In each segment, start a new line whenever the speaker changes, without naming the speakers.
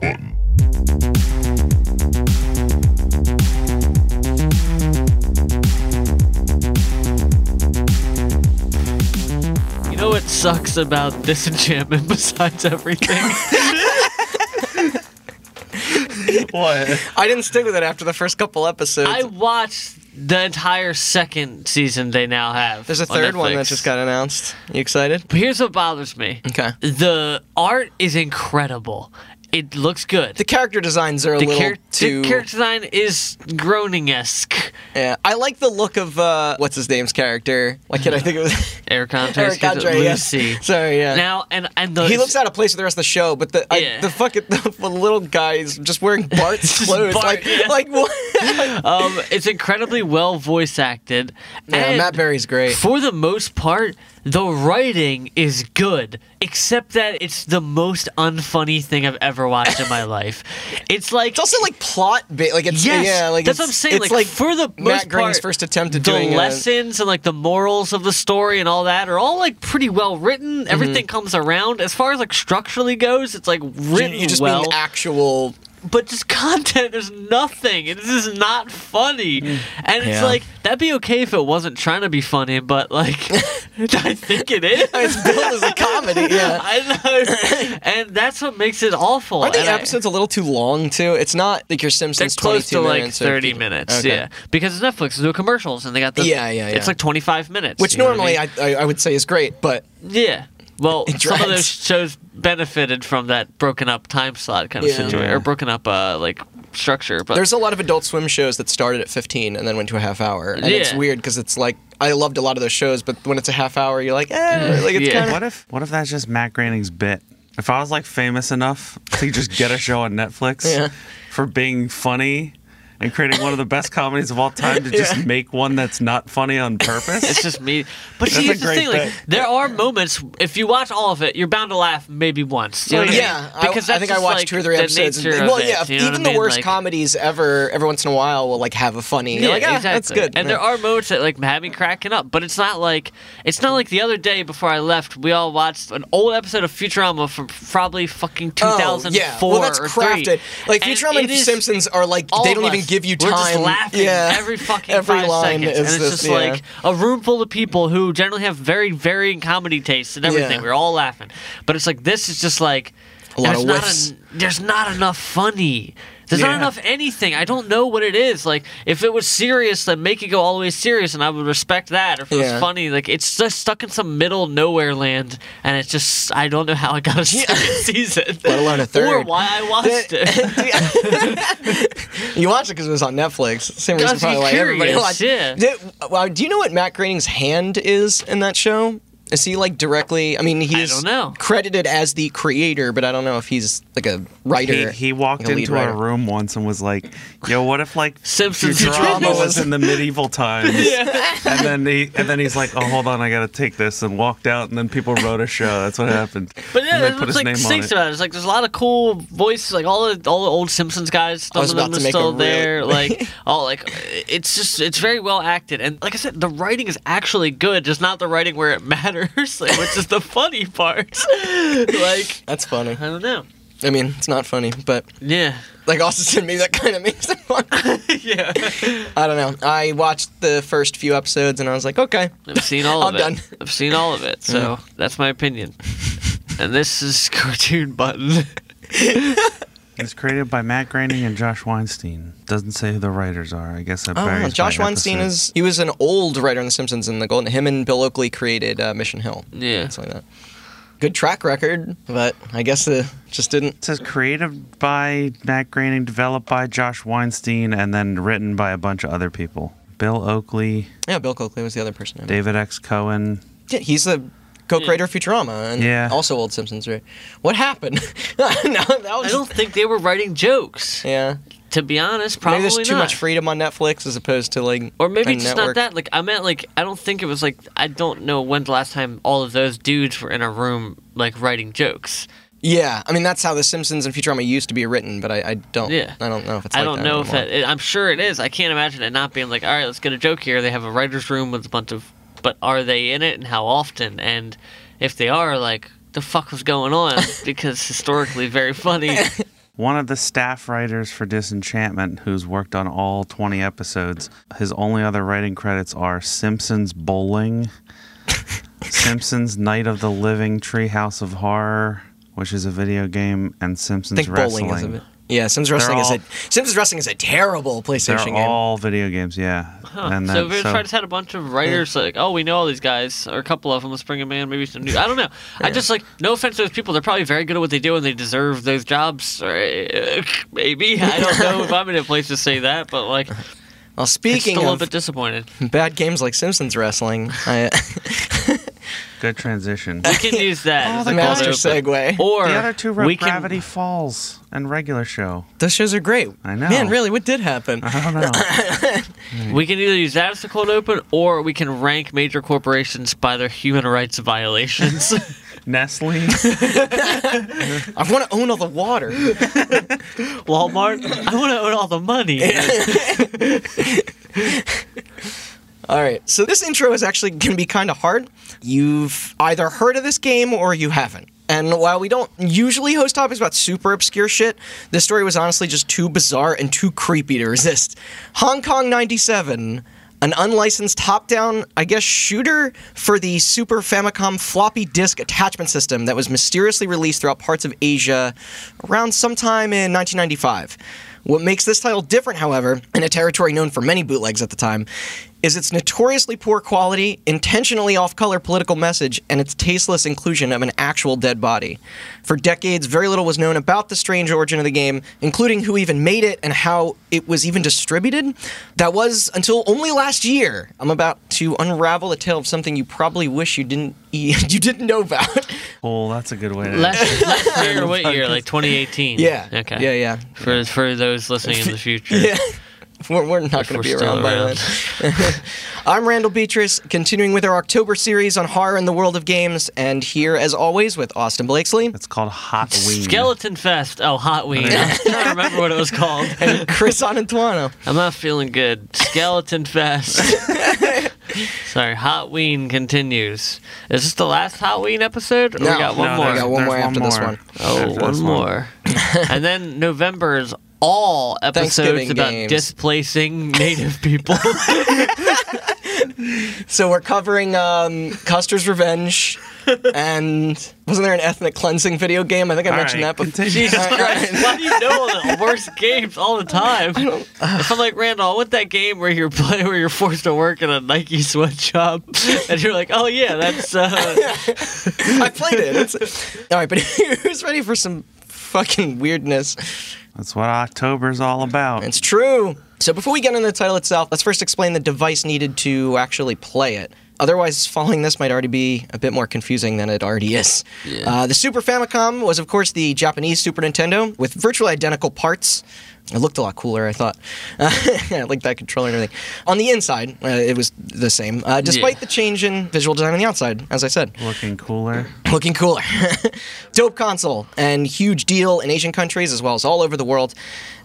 button.
You know what sucks about Disenchantment besides everything?
What?
I didn't stick with it after the first couple episodes.
I watched the entire second season they now have.
There's a
on
third one that just got announced. You excited?
But here's what bothers me.
Okay.
The art is incredible. It looks good.
The character designs are a
The,
little
char-
too.
the character design is Groening esque.
yeah, I like the look of uh, what's his name's character. Why can't I think of it?
Eric Andre,
Eric Andre.
Luci.
Sorry, yeah.
Now and and the
he looks out of place with the rest of the show, but the I,
Yeah.
the fucking the, the little guy is just wearing Bart's clothes.
Bart,
like,
yeah.
like what?
um, it's incredibly well voice acted.
yeah,
and
Matt Berry's great.
For the most part, the writing is good, except that it's the most unfunny thing I've ever watched in my life. It's like
It's also like plot bit. Like it's
Yes,
yeah, like
that's
it's,
what I'm saying.
It's
Like, for the
Matt
most
Groening's
part,
first attempt at
the
doing a-
lessons and like the morals of the story and all that are all like pretty well written.
Mm-hmm.
Everything comes around. As far as like structurally goes, it's like
you,
written
you just
well.
mean actual.
But just content there's nothing it is just not funny and it's
Mm. Yeah.
like that'd be okay if it wasn't trying to be funny but like i think it is
It's billed as a comedy. Yeah.
i know and that's what makes it awful
Aren't the episodes a little too long too? It's not like your
they're
Simpsons
close
22
to like
minutes or-
30 minutes
Okay.
yeah because it's netflix do commercials and they got the
Yeah, yeah, yeah.
it's like 25 minutes
Which
you know what
normally
I,
I, I, I would say is great, but
yeah well, some of those shows benefited from that broken up time slot kind of
Yeah.
situation, or broken up uh, like structure. But
there's a lot of Adult Swim shows that started at 15 and then went to a half hour, and it's weird because it's like I loved a lot of those shows, but when it's a half hour, you're like, eh, like it's
Yeah.
kind of
What if what if that's just Matt Groening's bit? If I was like famous enough to just get a show on Netflix
Yeah.
for being funny and creating one of the best comedies of all time to just
Yeah.
make one that's not funny on purpose.
It's just me. But see,
a
here's the thing: like, there are moments. If you watch all of it, you're bound to laugh maybe once. You know what I mean?
yeah, I,
because
I think I watched
like,
two or three
the
episodes. and- well, yeah,
you know what
even the
mean?
worst
Like-
comedies ever, every once in a while, will like have a funny.
Yeah,
like, ah,
exactly.
that's good.
And
Yeah.
there are moments that like have me cracking up, but it's not like it's not like the other day before I left. We all watched an old episode of Futurama from probably fucking 2004
Oh, yeah. Well, that's crafted. Like Futurama and
it is-
Simpsons are like they don't even
us,
give you time.
We're just laughing
yeah.
every fucking
Every
five
line
seconds,
is
and it's
just-
just
yeah.
like a room full of people who generally have very varying comedy tastes and everything.
Yeah.
We're all laughing, but it's like this is just like
A
there's not en- there's not enough funny. There's not enough anything. I don't know what it is. Like if it was serious, then make it go all the way serious, and I would respect that. Or if it
Yeah.
was funny, like it's just stuck in some middle nowhere land, and it's just I don't know how it got a second season,
Let alone a
or why I watched it.
You watched it because it was on Netflix. Same reason probably why everybody watched.
yeah.
Did, well, do you know what Matt Groening's hand is in that show? Is he like directly? I mean, he's
don't know.
credited as the creator, but I don't know if he's like a writer.
He, he walked
like
into
writer.
a room once and was like, "Yo, what if like
Simpsons
Futurama
Futurama
was in the medieval times?" And then he and then he's like, "Oh, hold on, I gotta take this," and walked out. And then people wrote a show. That's what happened.
But yeah,
and put
what's
his
like
name on it.
about it. It's like there's a lot of cool voices, like all the all the old Simpsons guys. Some
was
of them are still
a really-
there. Like all like it's just it's very well acted, and like I said, the writing is actually good. Just not the writing where it matters, which is the funny part. like
That's funny.
I don't know.
I mean, it's not funny, but
Yeah,
like Austin said, maybe that kind of makes it fun.
yeah.
I don't know. I watched the first few episodes and I was like, okay.
I've seen all of
I'm
it.
done.
I've seen all of it. So that's my opinion. And this is cartoon button.
It's created by Matt Groening and Josh Weinstein. Doesn't say who the writers are. I guess that
Oh. Josh Weinstein
episode.
is he was an old writer on The Simpsons and The Golden. Him and Bill Oakley created uh, Mission Hill.
Yeah.
Something like that. Good track record, but I guess it just didn't.
It says created by Matt Groening, developed by Josh Weinstein, and then written by a bunch of other people. Bill Oakley,
Yeah, Bill Oakley was the other person. I mean.
David X. Cohen.
Yeah, he's the co-creator of Futurama and
Yeah.
also old Simpsons. Right? What happened? no, that was
I don't think they were writing jokes.
Yeah,
To be honest, probably
maybe there's too
not.
much freedom on Netflix as opposed to like
Or maybe it's
network.
not that. Like I meant, like I don't think it was like I don't know when the last time all of those dudes were in a room like writing jokes.
Yeah, I mean that's how The Simpsons and Futurama used to be written, but I, I don't.
Yeah.
I don't know if it's.
I
like
don't
that
know if that. It, I'm sure it is. I can't imagine it not being like, all right, let's get a joke here. They have a writers' room with a bunch of, but are they in it and how often? And if they are, like, the fuck was going on? because historically, very funny.
One of the staff writers for Disenchantment, who's worked on all 20 episodes, his only other writing credits are Simpsons Bowling, Simpsons Night of the Living Treehouse of Horror, which is a video game, and Simpsons
think
Wrestling.
Bowling is a bit. Yeah, Sims Wrestling is a Sims Wrestling is a terrible PlayStation
They're
PlayStation game.
all video games, yeah.
Huh.
And
so
then,
we
so
just had a bunch of writers like, oh, we know all these guys, or a couple of them. Let's bring them in. Maybe some new. I don't know. I just like, no offense to those people. They're probably very good at what they do, and they deserve those jobs. Or, uh, maybe I don't know if I'm in a place to say that, but like,
Well,
I'm
speaking
still a
little
bit disappointed.
bad games like Simpsons Wrestling, I,
good transition.
We can use that. Oh, as a
master segue.
Or
the other two wrote
we can
Gravity Falls and regular show.
Those shows are great.
I know.
Man, really, what did happen?
I don't know.
We can either use that as the cold open, or we can rank major corporations by their human rights violations.
Nestle.
I want to own all the water.
Walmart, I want to own all the money.
All right, so this intro is actually going to be kind of hard. You've either heard of this game or you haven't. And while we don't usually host topics about super obscure shit, this story was honestly just too bizarre and too creepy to resist. Hong Kong 97, an unlicensed top down, I guess, shooter for the Super Famicom floppy disk attachment system that was mysteriously released throughout parts of Asia around sometime in 1995. What makes this title different, however, in a territory known for many bootlegs at the time, is its notoriously poor quality, intentionally off color political message, and its tasteless inclusion of an actual dead body. For decades, very little was known about the strange origin of the game, including who even made it and how it was even distributed. That was until only last year. I'm about to unravel the tale of something you probably wish you didn't you didn't know about.
Cool, that's a good way to.
last, last year, what year? Like 2018.
yeah.
Okay.
Yeah, yeah.
For for those listening in the future.
Yeah. We're, we're not going to be
still
around by then. I'm Randall Beatrice, continuing with our October series on horror in the world of games, and here, as always, with Austin Blakesley
It's called Hot Wing.
Skeleton Fest. Oh, Hot Ween. I was trying to remember what it was called.
and Chris Anantuano.
I'm not feeling good. Skeleton Fest. Sorry, Hot Ween continues. Is this the last Hot Ween episode? Or
No,
we got one
No,
more.
We got one
There's
more
one
after this
more.
one.
Oh,
After
one
this
more. and then November is all episodes about
games.
displacing native people.
So we're covering um, Custer's Revenge, and wasn't there an ethnic cleansing video game? I think I
All
mentioned
right,
that before.
continue.
Jesus Christ, why do you know all the worst games all the time? if I'm like Randall, I want that game where you're play where you're forced to work in a Nike sweatshop, and you're like, oh yeah, that's uh,
I played it. It's- all right, but who's ready for some fucking weirdness?
That's what October's all about.
It's true. So before we get into the title itself, let's first explain the device needed to actually play it. Otherwise, following this might already be a bit more confusing than it already is. Uh, the Super Famicom was, of course, the Japanese Super Nintendo with virtually identical parts. It looked a lot cooler, I thought. Uh, I like that controller and everything. On the inside, uh, it was the same, uh, despite
Yeah.
the change in visual design on the outside, as I said
Looking cooler.
Looking cooler. Dope console and huge deal in Asian countries as well as all over the world.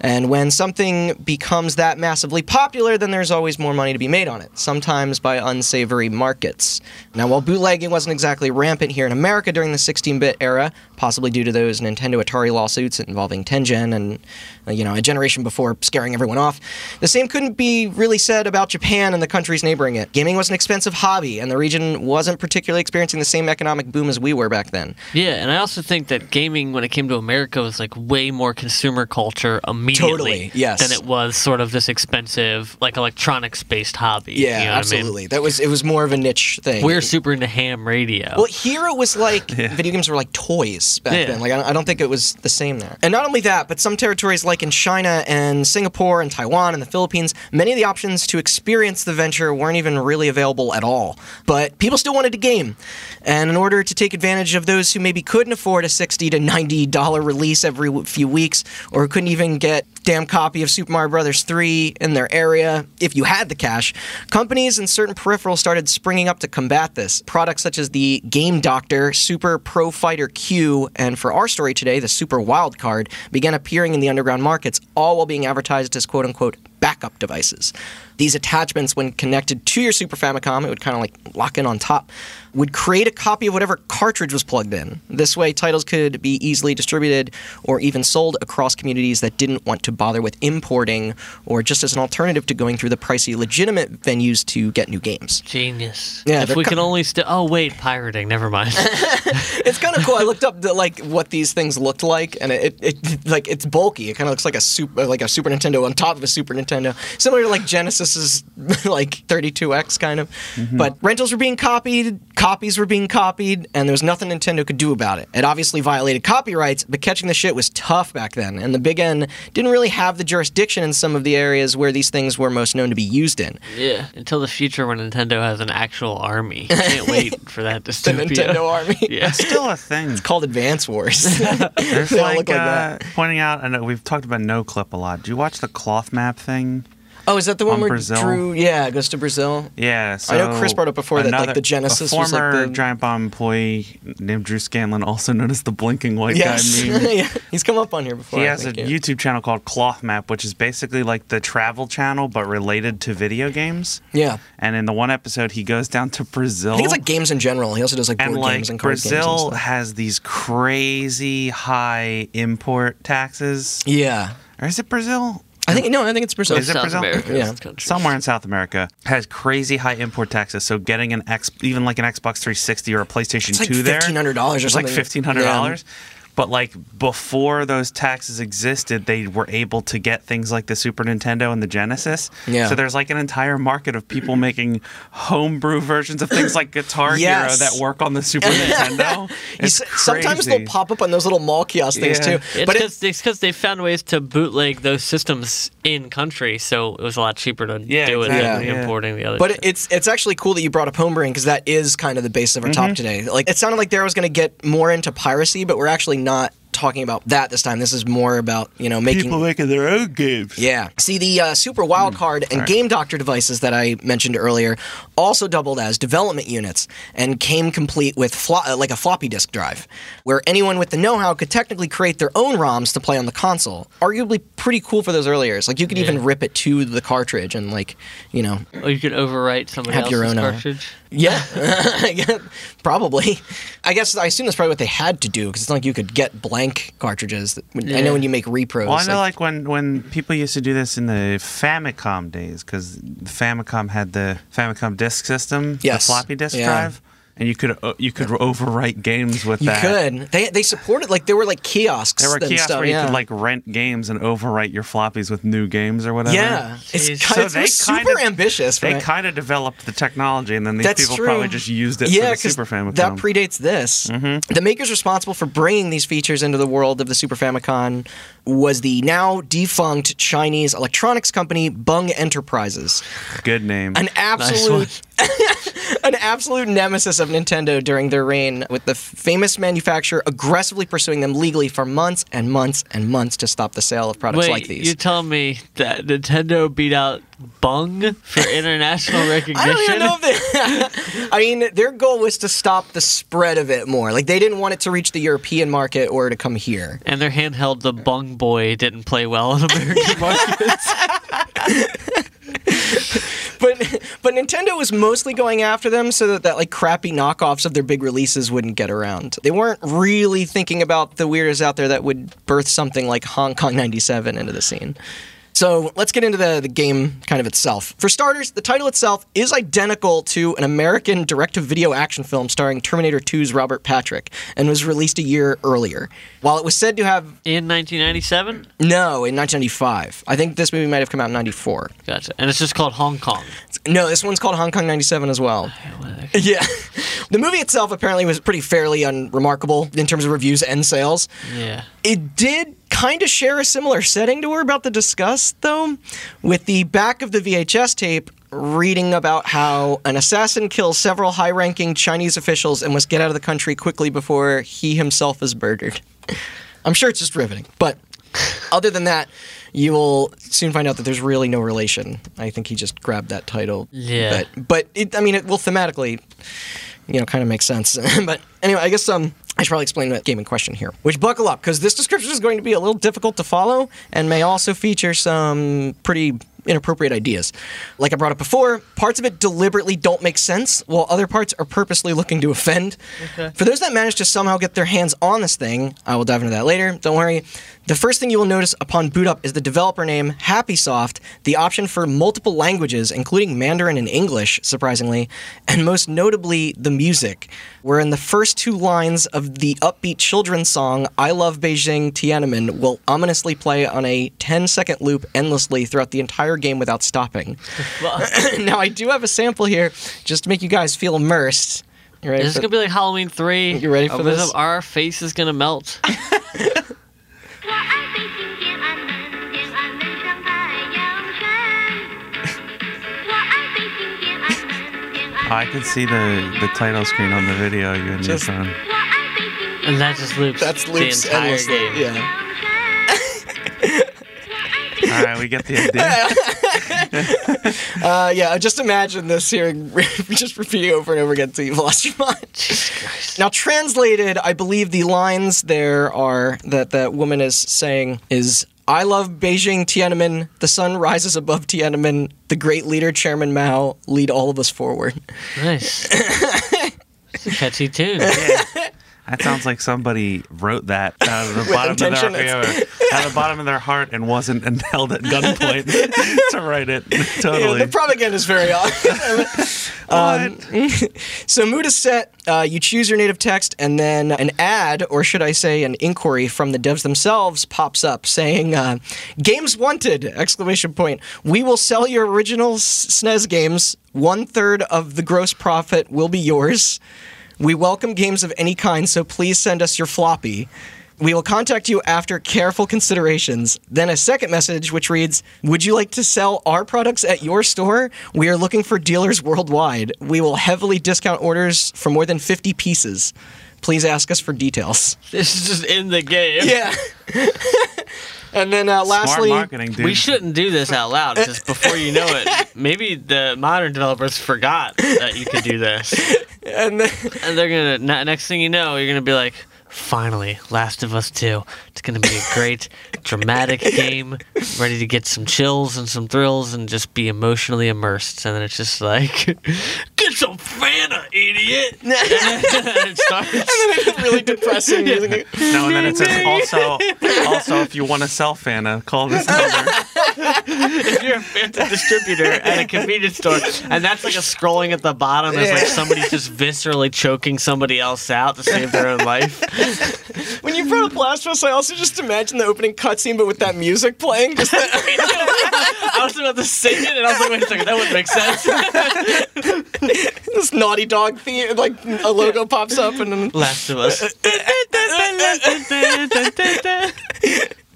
And when something becomes that massively popular, then there's always more money to be made on it, sometimes by unsavory markets. Now, while bootlegging wasn't exactly rampant here in America during the 16 bit era, possibly due to those Nintendo Atari lawsuits involving Tengen and, uh, you know, a generation before scaring everyone off, the same couldn't be really said about Japan and the countries neighboring it. Gaming was an expensive hobby, and the region wasn't particularly experiencing the same economic boom as we were back then.
yeah. And I also think that gaming, when it came to America, was like way more consumer culture immediately
Totally, yes.
than it was sort of this expensive like electronics based hobby.
Yeah,
you know what I mean?
absolutely. That was it was more of a niche thing.
We're super into ham radio.
well, here it was like video games were like toys back
Yeah.
then. Like I don't, I don't think it was the same there. And not only that, but some territories like in China and Singapore and Taiwan and the Philippines, many of the options to experience the venture weren't even really available at all. But people still wanted to game, and in order to take advantage of those who maybe couldn't afford a sixty to ninety dollar release every few weeks, or couldn't even get damn copy of Super Mario Brothers 3 in their area if you had the cash. Companies and certain peripherals started springing up to combat this. Products such as the Game Doctor, Super Pro Fighter Q, and for our story today, the Super Wild Card began appearing in the underground markets, all while being advertised as quote unquote backup devices. These attachments, when connected to your Super Famicom, it would kind of like lock in on top, would create a copy of whatever cartridge was plugged in. This way, titles could be easily distributed or even sold across communities that didn't want to bother with importing or just as an alternative to going through the pricey legitimate venues to get new games.
Genius.
Yeah,
if we
co-
can only still. Oh wait, pirating. Never mind.
It's kind of cool. I looked up the, like what these things looked like, and it, it, it like it's bulky. It kind of looks like a super like a Super Nintendo on top of a Super Nintendo, similar to like Genesis's like 32X kind of. But rentals were being copied, copies were being copied, and there was nothing Nintendo could do about it. It obviously violated copyrights, but catching the shit was tough back then, and the Big N didn't really have the jurisdiction in some of the areas where these things were most known to be used in.
yeah. Until the future when Nintendo has an actual army. Can't wait for that
to
The.
Nintendo Army.
Yeah.
Still a thing.
It's called Advance Wars.
There's
They all
like,
look like
uh,
that.
pointing out, and we've talked about Noclip a lot. Do you watch the cloth map thing?
Oh, is that the one where
Brazil?
Drew? Yeah, goes to Brazil.
Yeah, so
I know Chris brought up before that, like, the Genesis
a
was, like,
former
the-
Giant Bomb employee named Drew Scanlon, also known as the blinking white
Yes,
guy meme.
yeah. he's come up on here before.
He
I
has a
yeah.
YouTube channel called Cloth Map, which is basically like the travel channel but related to video games.
Yeah,
And in the one episode, he goes down to Brazil.
I think it's like games in general. He also does like board
and like
games and card games.
Brazil has these crazy high import taxes.
Yeah,
Or is it Brazil?
I think no, I think it's Brazil.
Is it
South
Brazil?
America.
Yeah.
somewhere in South America has crazy high import taxes. So getting an X, even like an Xbox 360 or a PlayStation
It's like
2 there,
$1,500 or
it's like fifteen hundred dollars. But like before those taxes existed, they were able to get things like the Super Nintendo and the Genesis.
Yeah.
So there's like an entire market of people making homebrew versions of things like Guitar
Yes.
Hero that work on the Super Nintendo.
You
It's
s- sometimes they'll pop up on those little mall kiosk things
Yeah.
too.
It's
but it,
because they found ways to bootleg those systems in country, so it was a lot cheaper to
Yeah,
do it
exactly,
than
yeah.
importing the other.
But
shit.
it's it's actually cool that you brought up homebrewing because that is kind of the base of our
Mm-hmm.
top today. Like it sounded like there was going to get more into piracy, but we're actually not talking about that this time. This is more about you know making
people making their own games.
Yeah. See, the uh, Super
Hmm.
Wildcard and Game Doctor devices that I mentioned earlier also doubled as development units and came complete with flo- uh, like a floppy disk drive, where anyone with the know-how could technically create their own ROMs to play on the console. Arguably pretty cool for those early years. Like you could even rip it to the cartridge and like you know
or you could overwrite somebody
Have
else's
your own, uh,
cartridge.
yeah, Yeah, probably. I guess I assume that's probably what they had to do because it's not like you could get blank cartridges. I
Yeah.
know when you make repros.
Well, I know
like-
like when when people used to do this in the Famicom days because Famicom had the Famicom disk system,
Yes.
the floppy disk
Yeah.
drive, and you could uh, you could overwrite games with
you
that.
You could. They they supported like there were like kiosks.
There were kiosks
stuff,
where you could like rent games and overwrite your floppies with new games or whatever.
Yeah, it's, kind
So
it's
they
super
kind of-
ambitious.
They
right?
kind of developed the technology, and then these
That's
people
true.
probably just used it
yeah,
for the
'cause
Super Famicom.
That predates this.
Mm-hmm.
The makers responsible for bringing these features into the world of the Super Famicom was the now defunct Chinese electronics company Bung Enterprises,
Good name.
an absolute. an absolute nemesis of Nintendo during their reign, with the famous manufacturer aggressively pursuing them legally for months and months and months to stop the sale of products
Wait,
like these.
you're telling me that Nintendo beat out Bung for international recognition?
I don't even know if they. I mean, their goal was to stop the spread of it more. Like they didn't want it to reach the European market or to come here.
and their handheld, the Bung Boy, didn't play well in American markets.
But but Nintendo was mostly going after them so that that like crappy knockoffs of their big releases wouldn't get around. They weren't really thinking about the weirdos out there that would birth something like Hong Kong 97 into the scene. So let's get into the, the game kind of itself. For starters, the title itself is identical to an American direct to video action film starring Terminator 2's Robert Patrick and was released a year earlier. While it was said to have
in 1997?
no in 1995, I think this movie might have come out in 94.
Gotcha. And it's just called Hong Kong.
No, this one's called Hong Kong 97 as well. Ah, yeah. The movie itself apparently was pretty fairly unremarkable in terms of reviews and sales.
Yeah.
It did kind of share a similar setting to we're about to discuss, though, with the back of the VHS tape reading about how an assassin kills several high ranking Chinese officials and must get out of the country quickly before he himself is murdered. I'm sure it's just riveting, but Other than that, you will soon find out that there's really no relation. I think he just grabbed that title.
Yeah.
But but it, I mean, it will thematically, you know, kind of make sense. but anyway, I guess um. I should probably explain the game in question here. Which buckle up, because this description is going to be a little difficult to follow and may also feature some pretty inappropriate ideas. Like I brought up before, parts of it deliberately don't make sense, while other parts are purposely looking to offend. For those that manage to somehow get their hands on this thing, I will dive into that later, don't worry. The first thing you will notice upon boot up is the developer name, Happysoft, the option for multiple languages, including Mandarin and English, surprisingly, and most notably, the music, where in the first two lines of the upbeat children's song, I Love Beijing Tiananmen, will ominously play on a 10 second loop endlessly throughout the entire game without stopping. now, I do have a sample here just to make you guys feel immersed. You ready
Is this
for-
gonna be like Halloween three?
You ready for this?
Our face is gonna melt.
I can see the, the title screen on the video you and
Just,
your son.
And that just loops.
That's loops
the entire
endlessly.
Game.
Yeah.
All right, we get the idea.
uh, yeah, just imagine this hearing just repeating over and over again until you've lost your mind. Now, translated, I believe the lines there are that that woman is saying is I love Beijing Tiananmen. The sun rises above Tiananmen. The great leader, Chairman Mao, lead all of us forward.
Nice. it's a catchy tune.
That sounds like somebody wrote that out of the bottom of their yeah, out of the bottom of their heart and wasn't and held at gunpoint to write it.
Yeah,
Totally.
the propaganda is very obvious. um, so mood is set. Uh, you choose your native text, and then an ad, or should I say, an inquiry from the devs themselves pops up saying, uh, "Games wanted!" Exclamation point. We will sell your original SNES games. One third of the gross profit will be yours. We welcome games of any kind, so please send us your floppy. We will contact you after careful considerations. Then a second message which reads Would you like to sell our products at your store? We are looking for dealers worldwide. We will heavily discount orders for more than 50 pieces. Please ask us for details.
This is just in the game.
Yeah. and then uh, lastly.
We shouldn't do this out loud because before you know it, maybe the modern developers forgot that you could do this.
and then,
And they're gonna, next thing you know, you're gonna be like, finally, Last of Us 2. It's gonna be a great, dramatic game, ready to get some chills and some thrills and just be emotionally immersed. And then it's just like, get some Fanta, idiot! and then it starts.
really depressing music.
No, and then it says also, also if you want to sell Fanta, call this number.
if you're a Fanta distributor at a convenience store, and that's like a scrolling at the bottom is like
Yeah.
somebody just viscerally choking somebody else out to save their own life.
When you brought up Last of Us, I also just imagine the opening cutscene, but with that music playing. Just that,
I was about to sing it, and I was like, wait a second, that wouldn't make sense.
this naughty dog theme, like a logo pops up, and then
Last of Us.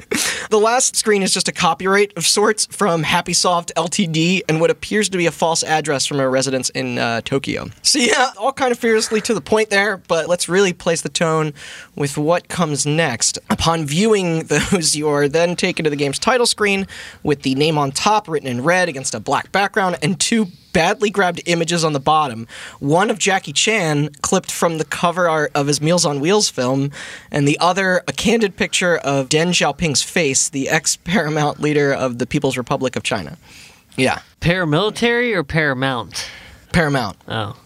The last screen is just a copyright of sorts from Happysoft Ltd. and what appears to be a false address from a residence in uh, Tokyo. So yeah, all kind of fearlessly to the point there, but let's really place the tone with what comes next. Upon viewing those, you are then taken to the game's title screen with the name on top written in red against a black background and two badly grabbed images on the bottom. One of Jackie Chan, clipped from the cover art of his Meals on Wheels film, and the other a candid picture of Deng Xiaoping's face, the ex Paramount leader of the People's Republic of China. Yeah,
Paramilitary or Paramount?
Paramount.
Oh.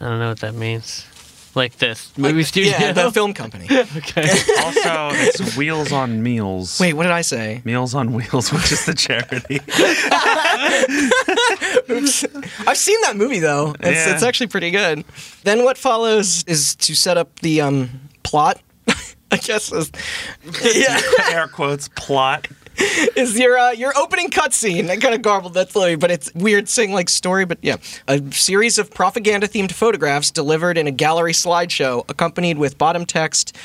I don't know what that means. Like this. Movie studio?
Yeah, the film company.
okay.
Also, it's Wheels on Meals.
Wait, what did I say?
Meals on Wheels, which is the charity.
I've seen that movie though. It's,
Yeah.
it's actually pretty good. Then what follows is to set up the um, plot. I guess is, yeah,
Air quotes plot.
is your uh, your opening cutscene. I kind of garbled that slowly, but it's weird saying like story. But yeah, a series of propaganda themed photographs delivered in a gallery slideshow, accompanied with bottom text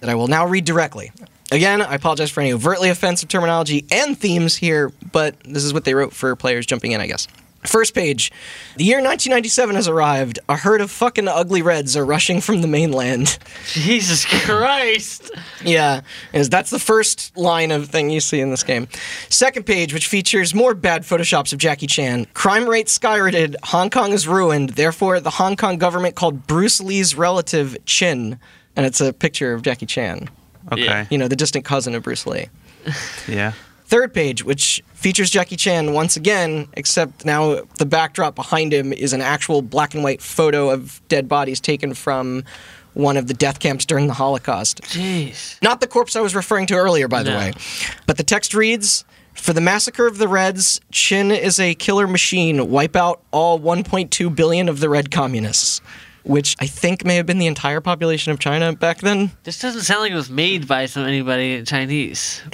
that I will now read directly. Again, I apologize for any overtly offensive terminology and themes here, but this is what they wrote for players jumping in, I guess. First page. The year 1997 has arrived. A herd of fucking ugly reds are rushing from the mainland.
Jesus Christ.
Yeah, is that's the first line of thing you see in this game. Second page, which features more bad photoshops of Jackie Chan. Crime rate skyrocketed. Hong Kong is ruined. Therefore, the Hong Kong government called Bruce Lee's relative Chin, and it's a picture of Jackie Chan.
Okay.
You know, the distant cousin of Bruce Lee.
Yeah.
Third page, which features Jackie Chan once again, except now the backdrop behind him is an actual black and white photo of dead bodies taken from one of the death camps during the Holocaust.
Jeez.
Not the corpse I was referring to earlier, by the
No.
way. But the text reads For the massacre of the Reds, Chin is a killer machine. Wipe out all 1.2 billion of the Red communists. Which I think may have been the entire population of China back then.
This doesn't sound like it was made by some anybody Chinese.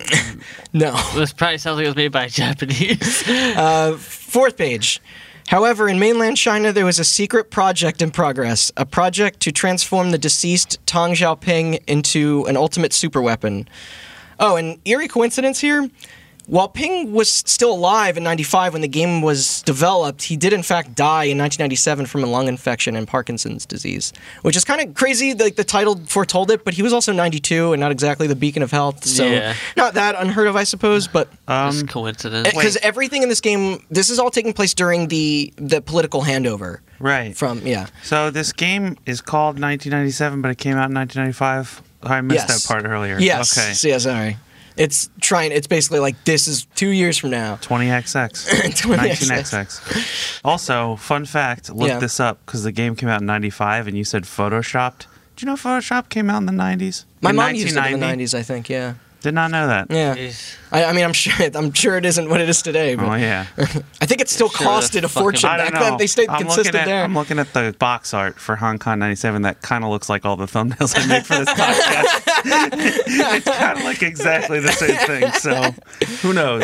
No.
This probably sounds like it was made by Japanese.
Uh, fourth page. However, in mainland China, there was a secret project in progress, a project to transform the deceased Tang Xiaoping into an ultimate superweapon. Oh, and eerie coincidence here. While Ping was still alive in 95 when the game was developed, he did in fact die in 1997 from a lung infection and Parkinson's disease, which is kind of crazy. Like the title foretold it, but he was also 92 and not exactly the beacon of health. So
Yeah.
not that unheard of, I suppose. But
Just
Um,
coincidence.
because everything in this game, this is all taking place during the the political handover
right.
from yeah.
So this game is called 1997, but it came out in 1995. I missed
Yes.
that part earlier.
Yes.
Okay.
So, yeah. Sorry. It's trying. It's basically like this is two years from now.
20XX.
20XX.
19XX. Also, fun fact, look
Yeah.
this up because the game came out in 95 and you said photoshopped. Do you know Photoshop came out in the 90s?
My
In
mom used it in the '90s, I think. Yeah.
Did not know that.
Yeah. I, I mean, I'm sure. I'm sure it isn't what it is today, but
Oh, yeah.
I think it still
Sure,
costed a
fucking-
fortune
I don't
back
know.
then. They stayed
I'm
consistent
at,
there.
I'm looking at the box art for Hong Kong 97 that kind of looks like all the thumbnails I made for this podcast. it's kind of like exactly the same thing. So who knows?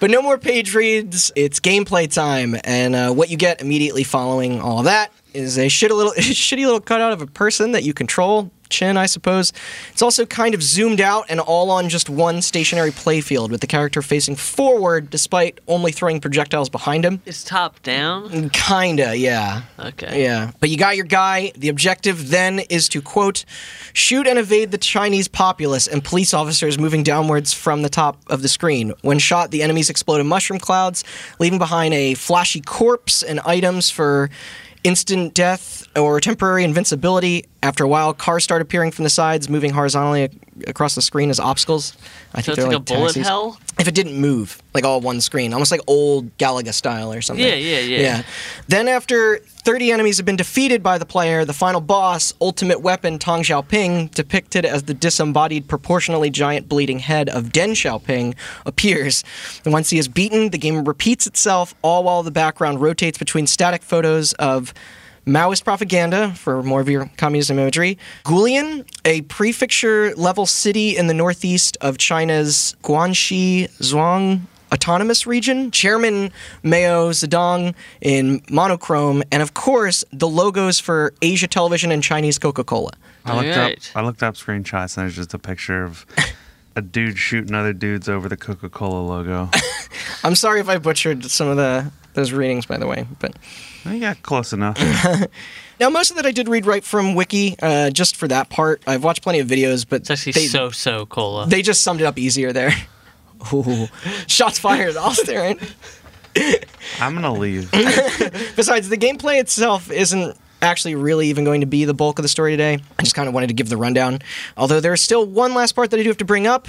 But no more page reads. It's gameplay time, and uh, what you get immediately following all of that is a shitty little, shitty little cutout of a person that you control. Chin, I suppose. It's also kind of zoomed out and all on just one stationary playfield with the character facing forward despite only throwing projectiles behind him.
It's top down.
Kinda, yeah.
Okay.
Yeah. But you got your guy. The objective then is to, quote, shoot and evade the Chinese populace and police officers moving downwards from the top of the screen. When shot, the enemies explode in mushroom clouds, leaving behind a flashy corpse and items for instant death or temporary invincibility. After a while, cars start appearing from the sides, moving horizontally across the screen as obstacles. I
So
think
it's
they're
like a bullet
taxis.
hell.
If it didn't move, like all one screen, almost like old Galaga style or something.
Yeah, yeah, yeah.
Yeah. Then after 30 enemies have been defeated by the player, the final boss, ultimate weapon Tang Xiaoping, depicted as the disembodied, proportionally giant bleeding head of Deng Xiaoping, appears. And once he is beaten, the game repeats itself, all while the background rotates between static photos of Maoist propaganda for more of your communism imagery. Guilin, a prefecture level city in the northeast of China's Guangxi Zhuang autonomous region. Chairman Mao Zedong in monochrome, and of course the logos for Asia Television and Chinese Coca Cola.
I looked
Alright.
up. I looked up screenshots, and there's just a picture of a dude shooting other dudes over the Coca-Cola logo.
I'm sorry if I butchered some of the those readings, by the way, but.
You got close enough.
Now, most of that I did read right from Wiki, uh, just for that part. I've watched plenty of videos, but
It's actually
they,
so so cola.
they just summed it up easier there. Ooh, shots fired. I'll stare it.
I'm gonna leave.
Besides, the gameplay itself isn't actually really even going to be the bulk of the story today. I just kind of wanted to give the rundown. Although there's still one last part that I do have to bring up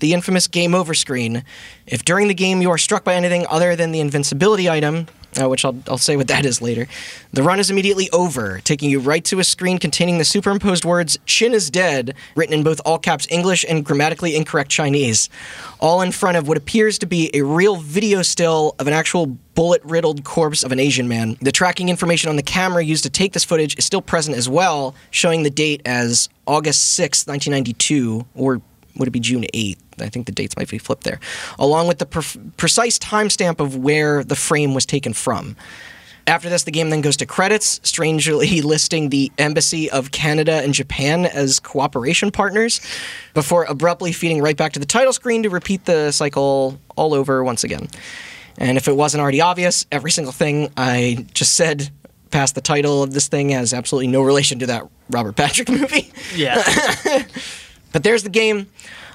the infamous game over screen. If during the game you are struck by anything other than the invincibility item, uh, which I'll, I'll say what that is later, the run is immediately over, taking you right to a screen containing the superimposed words Chin is dead, written in both all caps English and grammatically incorrect Chinese, all in front of what appears to be a real video still of an actual bullet riddled corpse of an Asian man. The tracking information on the camera used to take this footage is still present as well, showing the date as August 6th, 1992, or would it be June 8th? I think the dates might be flipped there, along with the pre- precise timestamp of where the frame was taken from. After this, the game then goes to credits, strangely listing the Embassy of Canada and Japan as cooperation partners, before abruptly feeding right back to the title screen to repeat the cycle all over once again. And if it wasn't already obvious, every single thing I just said past the title of this thing has absolutely no relation to that Robert Patrick movie.
Yeah.
But there's the game.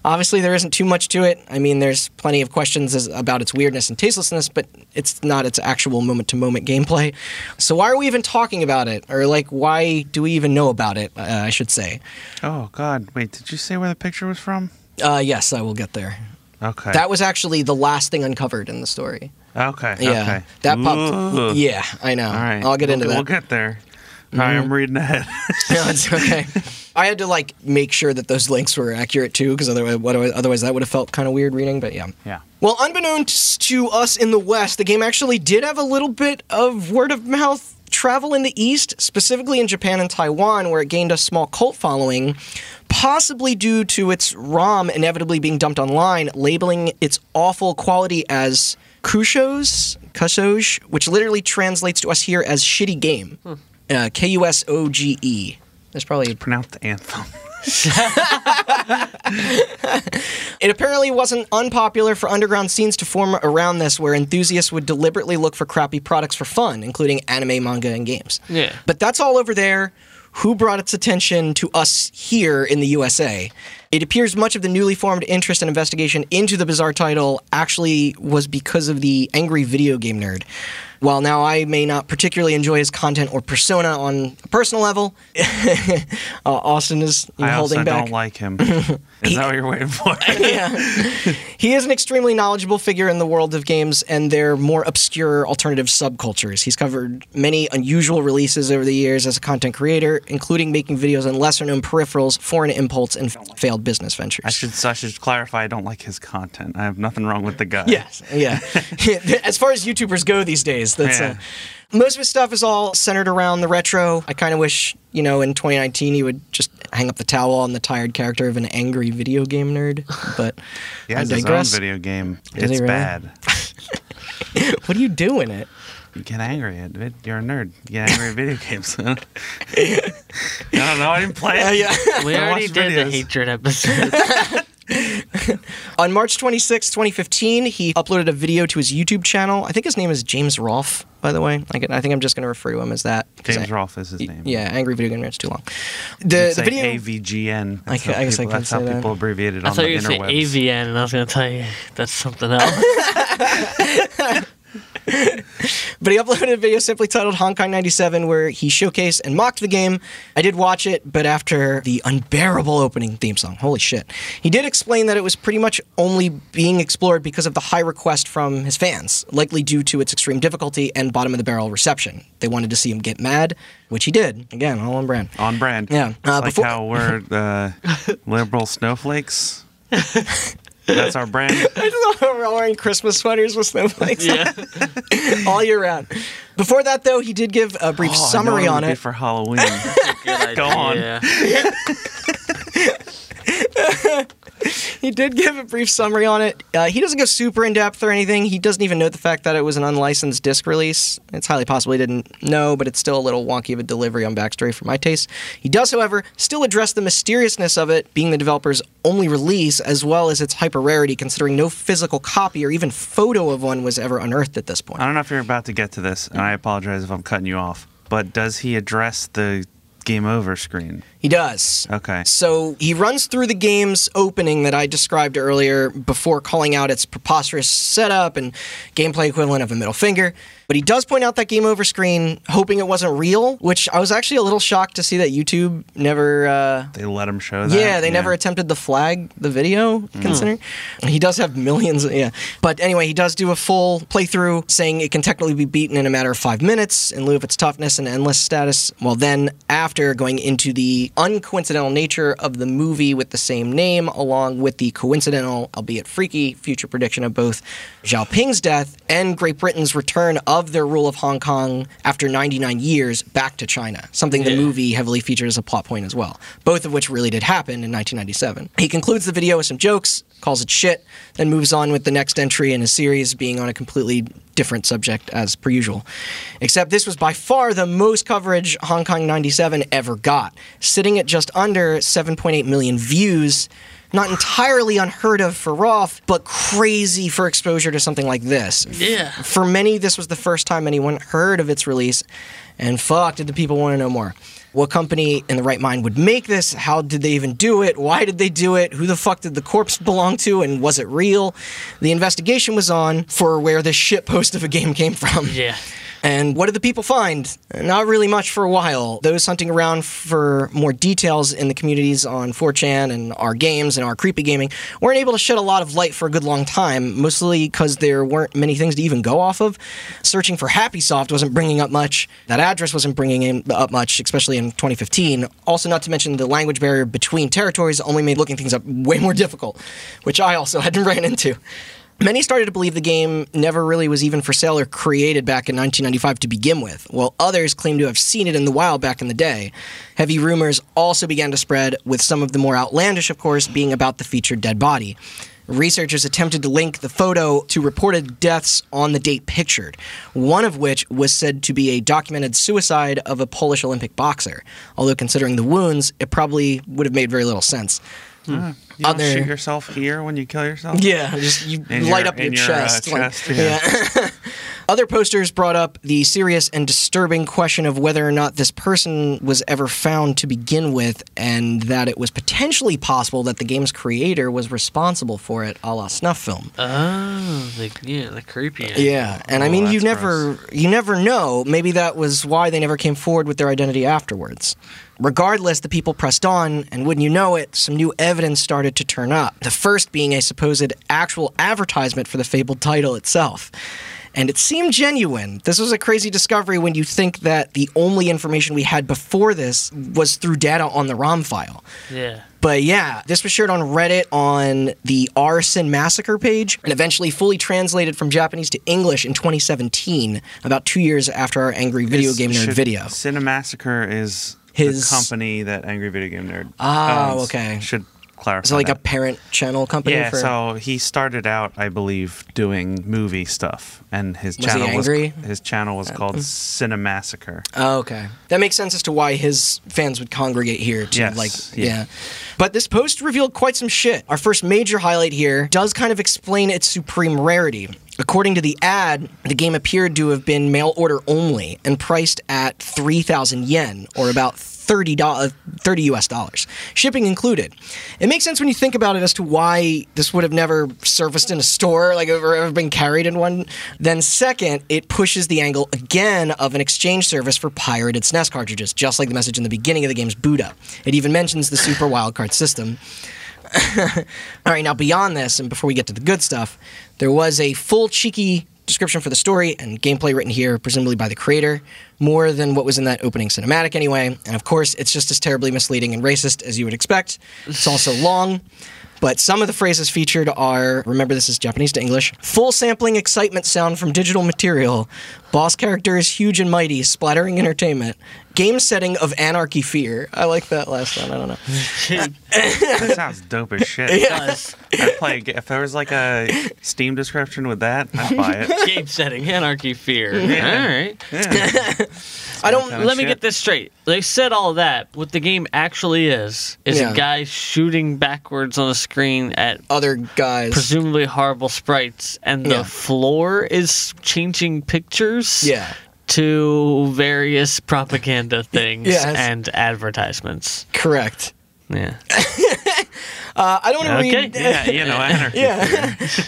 Obviously, there isn't too much to it. I mean, there's plenty of questions as, about its weirdness and tastelessness, but it's not its actual moment to moment gameplay. So, why are we even talking about it? Or, like, why do we even know about it? Uh, I should say.
Oh God! Wait, did you say where the picture was from?
Uh, yes, I will get there.
Okay.
That was actually the last thing uncovered in the story.
okay.
Yeah.
Okay.
That popped.
Ooh.
Yeah, I know.
All right.
I'll get
We'll-
into that. We'll.
Get there. All right, I'm mm-hmm. reading ahead.
no, it's okay. I had to like make sure that those links were accurate too, because otherwise, otherwise, otherwise that would have felt kind of weird reading. But yeah.
yeah.
Well, unbeknownst to us in the West, the game actually did have a little bit of word of mouth travel in the East, specifically in Japan and Taiwan, where it gained a small cult following, possibly due to its ROM inevitably being dumped online, labeling its awful quality as kushos, kushoj, which literally translates to us here as shitty game. Hmm. Uh, K U S O G E. There's probably
Pronounce the anthem.
It apparently wasn't unpopular for underground scenes to form around this, where enthusiasts would deliberately look for crappy products for fun, including anime, manga, and games.
Yeah.
But that's all over there. Who brought its attention to us here in the USA? It appears much of the newly formed interest and investigation into the bizarre title actually was because of the angry video game nerd. While now I may not particularly enjoy his content or persona on a personal level, uh, Austin is you know,
I also
holding back.
don't like him. Is that what you're waiting for?
yeah. he is an extremely knowledgeable figure in the world of games and their more obscure alternative subcultures. He's covered many unusual releases over the years as a content creator, including making videos on lesser known peripherals, foreign impulse, and failed business ventures.
I should I should clarify. I don't like his content. I have nothing wrong with the guy.
Yes, yeah. as far as YouTubers go these days, that's
Yeah.
uh, most of his stuff is all centered around the retro. I kind of wish, you know, in 2019 he would just hang up the towel on the tired character of an angry video game nerd. But
He
I
has his own video game.
Does
it's
really?
bad.
What do you do in it?
You get angry at it. You're a nerd. You get angry at video games. I don't know. I didn't play it.
Uh, yeah.
We
I
already
watched
did the hatred episode.
On March 26, 2015, he uploaded a video to his YouTube channel. I think his name is James Rolfe, by the way. I, can, I think I'm just going to refer to him as that. 'cause
James
I-
Rolfe is his name.
Yeah, Angry Video Game Nerd. It's too long. The, the
say
video.
AVGN.
I
That's
ca-
how
I guess I
people,
can
that's how
that.
people abbreviate it
I
on
thought
the
you were going to say. AVN, and I was going to tell you that's something else.
But he uploaded a video simply titled Hong Kong 97 where he showcased and mocked the game. I did watch it, but after the unbearable opening theme song, holy shit. He did explain that it was pretty much only being explored because of the high request from his fans, likely due to its extreme difficulty and bottom of the barrel reception. They wanted to see him get mad, which he did. Again, all on brand.
On brand.
Yeah. Uh,
like
before-
how we're uh, liberal snowflakes. That's our brand.
I just love we're all wearing Christmas sweaters with snowflakes
yeah.
all year round. Before that, though, he did give a brief
Oh, I know
summary on
would be
it.
for Halloween.
Good
Go on.
He did give a brief summary on it. Uh, he doesn't go super in depth or anything. He doesn't even note the fact that it was an unlicensed disc release. It's highly possible he didn't know, but it's still a little wonky of a delivery on backstory for my taste. He does, however, still address the mysteriousness of it being the developer's only release, as well as its hyper rarity, considering no physical copy or even photo of one was ever unearthed at this point.
I don't know if you're about to get to this, and I apologize if I'm cutting you off. But does he address the game over screen?
He does.
Okay.
So he runs through the game's opening that I described earlier before calling out its preposterous setup and gameplay equivalent of a middle finger. But he does point out that game over screen, hoping it wasn't real, which I was actually a little shocked to see that YouTube never. Uh,
They let him show that.
yeah, they never attempted to flag the video, considering. He does have millions, yeah. But anyway, he does do a full playthrough saying it can technically be beaten in a matter of five minutes in lieu of its toughness and endless status. Well, then, after going into the uncoincidental nature of the movie with the same name, along with the coincidental, albeit freaky, future prediction of both Xiaoping's death and Great Britain's return of their rule of Hong Kong after 99 years back to China, something the movie heavily featured as a plot point as well, both of which really did happen in 1997. He concludes the video with some jokes, calls it shit, then moves on with the next entry in a series being on a completely different subject as per usual. Except this was by far the most coverage Hong Kong 97 ever got, sitting at just under 7.8 million views Not entirely unheard of for Rolfe, but crazy for exposure to something like this.
Yeah.
For many, this was the first time anyone heard of its release, and fuck, did the people want to know more. What company in the right mind would make this? How did they even do it? Why did they do it? Who the fuck did the corpse belong to? And was it real? The investigation was on for where this shit post of a game came from.
Yeah.
And what did the people find? Not really much for a while. Those hunting around for more details in the communities on 4chan and our games and our creepy gaming weren't able to shed a lot of light for a good long time, mostly because there weren't many things to even go off of. Searching for Happysoft wasn't bringing up much. That address wasn't bringing in up much, especially in 2015. Also, not to mention the language barrier between territories only made looking things up way more difficult, which I also had ran into. Many started to believe the game never really was even for sale or created back in 1995 to begin with, while others claimed to have seen it in the wild back in the day. Heavy rumors also began to spread, with some of the more outlandish, of course, being about the featured dead body. Researchers attempted to link the photo to reported deaths on the date pictured, one of which was said to be a documented suicide of a Polish Olympic boxer. Although, considering the wounds, it probably would have made very little sense.
You don't
Other-
shoot yourself here when you kill yourself?
Yeah, just you
In
light
your-
up your,
in your, uh,
chest. like-
yeah.
yeah. Other posters brought up the serious and disturbing question of whether or not this person was ever found to begin with, and that it was potentially possible that the game's creator was responsible for it, a la snuff film.
Oh, the, yeah, the creepy. end.
Yeah, and I
Oh,
mean, you
that's
never, you never know. Maybe that was why they never came forward with their identity afterwards. Regardless, the people pressed on, and wouldn't you know it, some new evidence started to turn up. The first being a supposed actual advertisement for the fabled title itself. And it seemed genuine. This was a crazy discovery when you think that the only information we had before this was through data on the ROM file.
Yeah.
But yeah, this was shared on Reddit on the Arson Massacre page and eventually fully translated from Japanese to English in 2017, about two years after our Angry Video
Is-
Game Nerd
should-
video.
Cinemassacre is
His-
the company that Angry Video Game Nerd.
Oh, okay.
Should clarify.
Is it like a parent channel company?
yeah,
for,
so he started out, I believe, doing movie stuff, and his
Was he
channel
angry?
was his channel was called mm. Cinemassacre.
Oh, okay. That makes sense as to why his fans would congregate here to
Yes,
like
yeah.
yeah. But this post revealed quite some shit. Our first major highlight here does kind of explain its supreme rarity. According to the ad, the game appeared to have been mail order only and priced at 3,000 yen or about 30 dollars 30 US dollars. Shipping included. It makes sense when you think about it as to why this would have never surfaced in a store like ever, ever been carried in one. Then second, it pushes the angle again of an exchange service for pirated SNES cartridges, just like the message in the beginning of the game's boot up. It even mentions the Super Wildcard system. All right, now beyond this, and before we get to the good stuff, there was a full cheeky description for the story and gameplay written here, presumably by the creator, more than what was in that opening cinematic anyway. And of course, it's just as terribly misleading and racist as you would expect. It's also long. But some of the phrases featured are remember, this is Japanese to English full sampling excitement sound from digital material, boss character is huge and mighty, splattering entertainment, game setting of anarchy fear. I like that last one. I don't know.
that sounds dope as shit.
Does.
I'd play if there was like a Steam description with that, I'd buy it.
Game setting, anarchy, fear. All right.
Yeah.
I don't.
Kinda
Let me get this straight. They said all that. What the game actually is is
Yeah.
a guy shooting backwards on a screen at
Other guys.
presumably horrible sprites, and the floor is changing pictures
yeah.
To various propaganda things
Yes.
and advertisements.
Correct.
Yeah.
Uh, I don't want to
Okay.
read.
Yeah, you know, anarchy.
Yeah.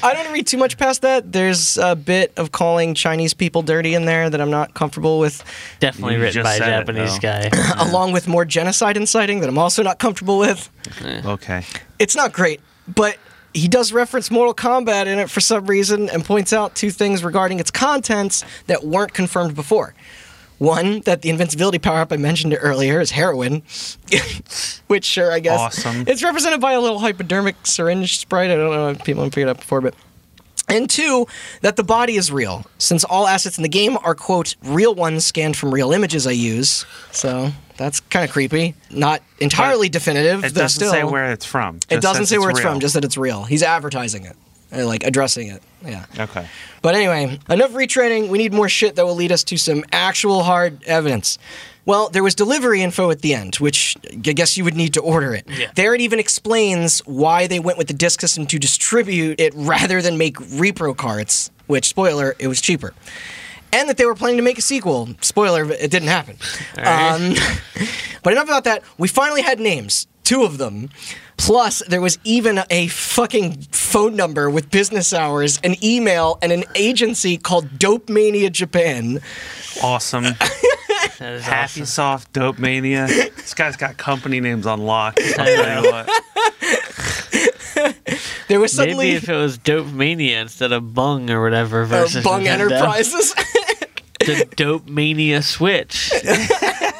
I don't want to read too much past that. There's a bit of calling Chinese people dirty in there that I'm not comfortable with,
Definitely
You
written by a
said it,
Japanese
though.
guy.
along with more genocide inciting that I'm also not comfortable with.
Okay.
It's not great, but he does reference Mortal Kombat in it for some reason and points out two things regarding its contents that weren't confirmed before. One, that the invincibility power up I mentioned earlier is heroin, which sure, I guess.
Awesome.
It's represented by a little hypodermic syringe sprite. I don't know if people haven't figured it out before, but. And two, that the body is real, since all assets in the game are, quote, real ones scanned from real images I use. So that's kind of creepy. Not entirely definitive,
It doesn't
still.
say where it's from.
It doesn't say where it's
real.
from, just that it's real. He's advertising it. uh, like addressing it. Yeah.
Okay.
But anyway, enough retraining. We need more shit that will lead us to some actual hard evidence. Well, there was delivery info at the end, which I guess you would need to order it.
Yeah.
There it even explains why they went with the disk system to distribute it rather than make repro carts, which, spoiler, it was cheaper. And that they were planning to make a sequel. Spoiler, it didn't happen. Um, but enough about that. We finally had names, two of them. Plus, there was even a fucking phone number with business hours, an email, and an agency called Dope Mania Japan.
Awesome.
That is
Happy
awesome.
Soft Dope Mania. This guy's got company names on lock. I'll tell you what.
There was suddenly Maybe
if it was Dope Mania instead of Bung or whatever
uh,
versus
Bung
Nintendo.
Enterprises.
The Dope Mania Switch.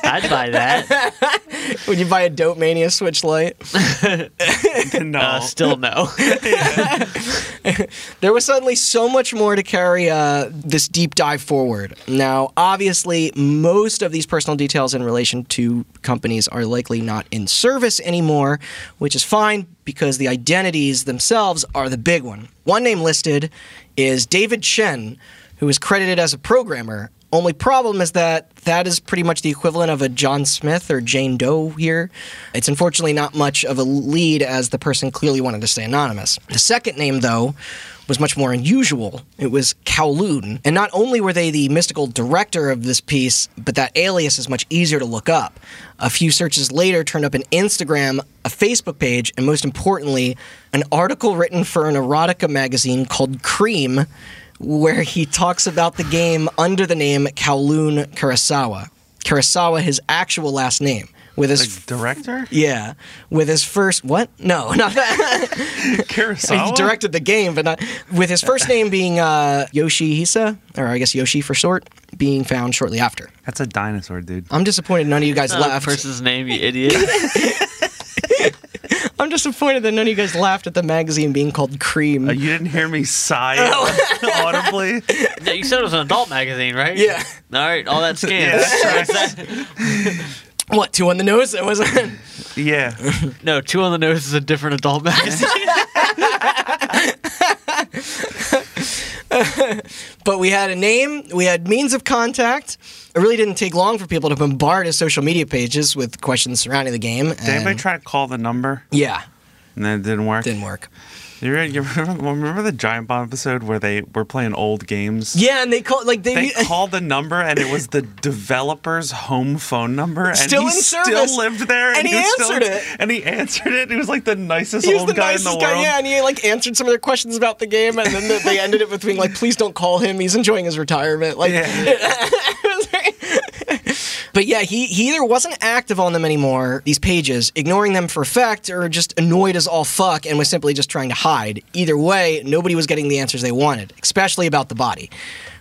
I'd buy that.
Would you buy a Dope Mania Switch Lite?
No.
Uh, still no.
There was suddenly so much more to carry uh, this deep dive forward. Now, obviously, most of these personal details in relation to companies are likely not in service anymore, which is fine because the identities themselves are the big one. One name listed is David Chen, who is credited as a programmer. Only problem is that that is pretty much the equivalent of a John Smith or Jane Doe here. It's unfortunately not much of a lead as the person clearly wanted to stay anonymous. The second name, though, was much more unusual. It was Kowloon. And not only were they the mystical director of this piece, but that alias is much easier to look up. A few searches later turned up an Instagram, a Facebook page, and most importantly, an article written for an erotica magazine called Cream, where he talks about the game under the name Kowloon Kurosawa. Kurosawa, his actual last name. With his
The director?
yeah, with his first what? No, not that.
Kurosawa?
he directed the game, but not with his first name being uh, Yoshihisa, or I guess Yoshi for short, being found shortly after.
That's a dinosaur, dude.
I'm disappointed none of you guys
Not a
laughed.
person's name, you idiot.
I'm disappointed that none of you guys laughed at the magazine being called Cream.
Uh, you didn't hear me sigh audibly?
Yeah, you said it was an adult magazine, right?
Yeah.
All right, all that scans.
Yeah,
what? Two on the nose? It wasn't.
Yeah.
no, Two on the Nose is a different adult magazine.
But we had a name, we had means of contact. It really didn't take long for people to bombard his social media pages with questions surrounding the game.
Did anybody try to call the number
Yeah,
and then it didn't work?
didn't work.
You re- you remember, remember the Giant Bomb episode where they were playing old games?
Yeah, and they called like they,
They called the number and it was the developer's home phone number, and
Still
he still lived there,
And he
was still-
answered it.
and he answered it. He was like the nicest old
the
guy
nicest
in the
guy,
world.
yeah, and he like answered some of their questions about the game, and then they ended it with being like, "Please don't call him. He's enjoying his retirement." Like,
Yeah.
but yeah, he he either wasn't active on them anymore, these pages, ignoring them for a fact, or just annoyed as all fuck and was simply just trying to hide. Either way, nobody was getting the answers they wanted, especially about the body.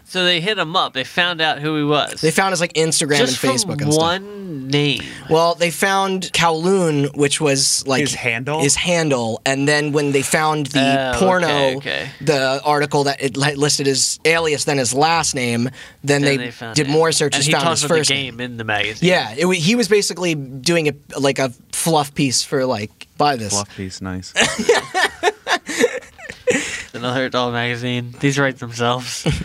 So they hit him up. They found out who he was.
They found his like Instagram
Just
and Facebook
from
and stuff.
one name.
Well, they found Kowloon, which was like
His handle?
His handle, and then when they found the
Oh,
porno,
okay, okay.
the article that it listed his alias, then his last name, then,
Then
they,
they
did
it.
more searches,
And he
found
talks
his
about
first
the
name.
game in the magazine.
Yeah, it, he was basically doing a like a fluff piece for like buy this.
Fluff piece, nice.
Another adult magazine. These write themselves.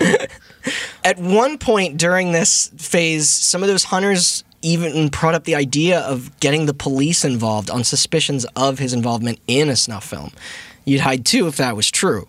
At one point during this phase, some of those hunters even brought up the idea of getting the police involved on suspicions of his involvement in a snuff film. You'd hide too if that was true.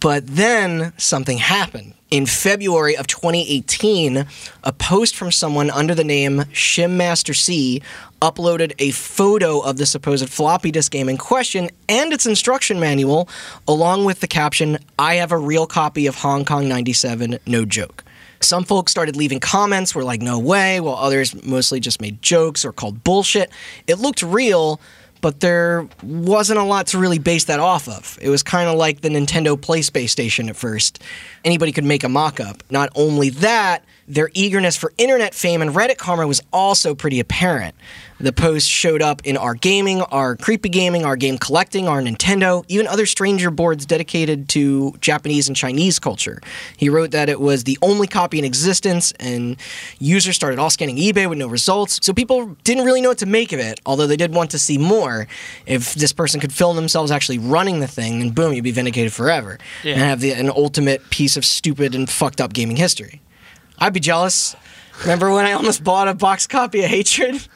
But then something happened. In February of 2018, a post from someone under the name Shimmaster C uploaded a photo of the supposed floppy disk game in question and its instruction manual, along with the caption, I have a real copy of Hong Kong 97, no joke. Some folks started leaving comments, were like, no way, while others mostly just made jokes or called bullshit. It looked real, but there wasn't a lot to really base that off of. It was kind of like the Nintendo Play Space Station at first. Anybody could make a mock up. Not only that, Their eagerness for internet fame and Reddit karma was also pretty apparent. The post showed up in our gaming, our creepy gaming, our game collecting, our Nintendo, even other stranger boards dedicated to Japanese and Chinese culture. He wrote that it was the only copy in existence, and users started all scanning eBay with no results. So people didn't really know what to make of it, although they did want to see more. If this person could film themselves actually running the thing, then boom, you'd be vindicated forever
Yeah.
and have the, an ultimate piece of stupid and fucked up gaming history. I'd be jealous. Remember when I almost bought a box copy of Hatred?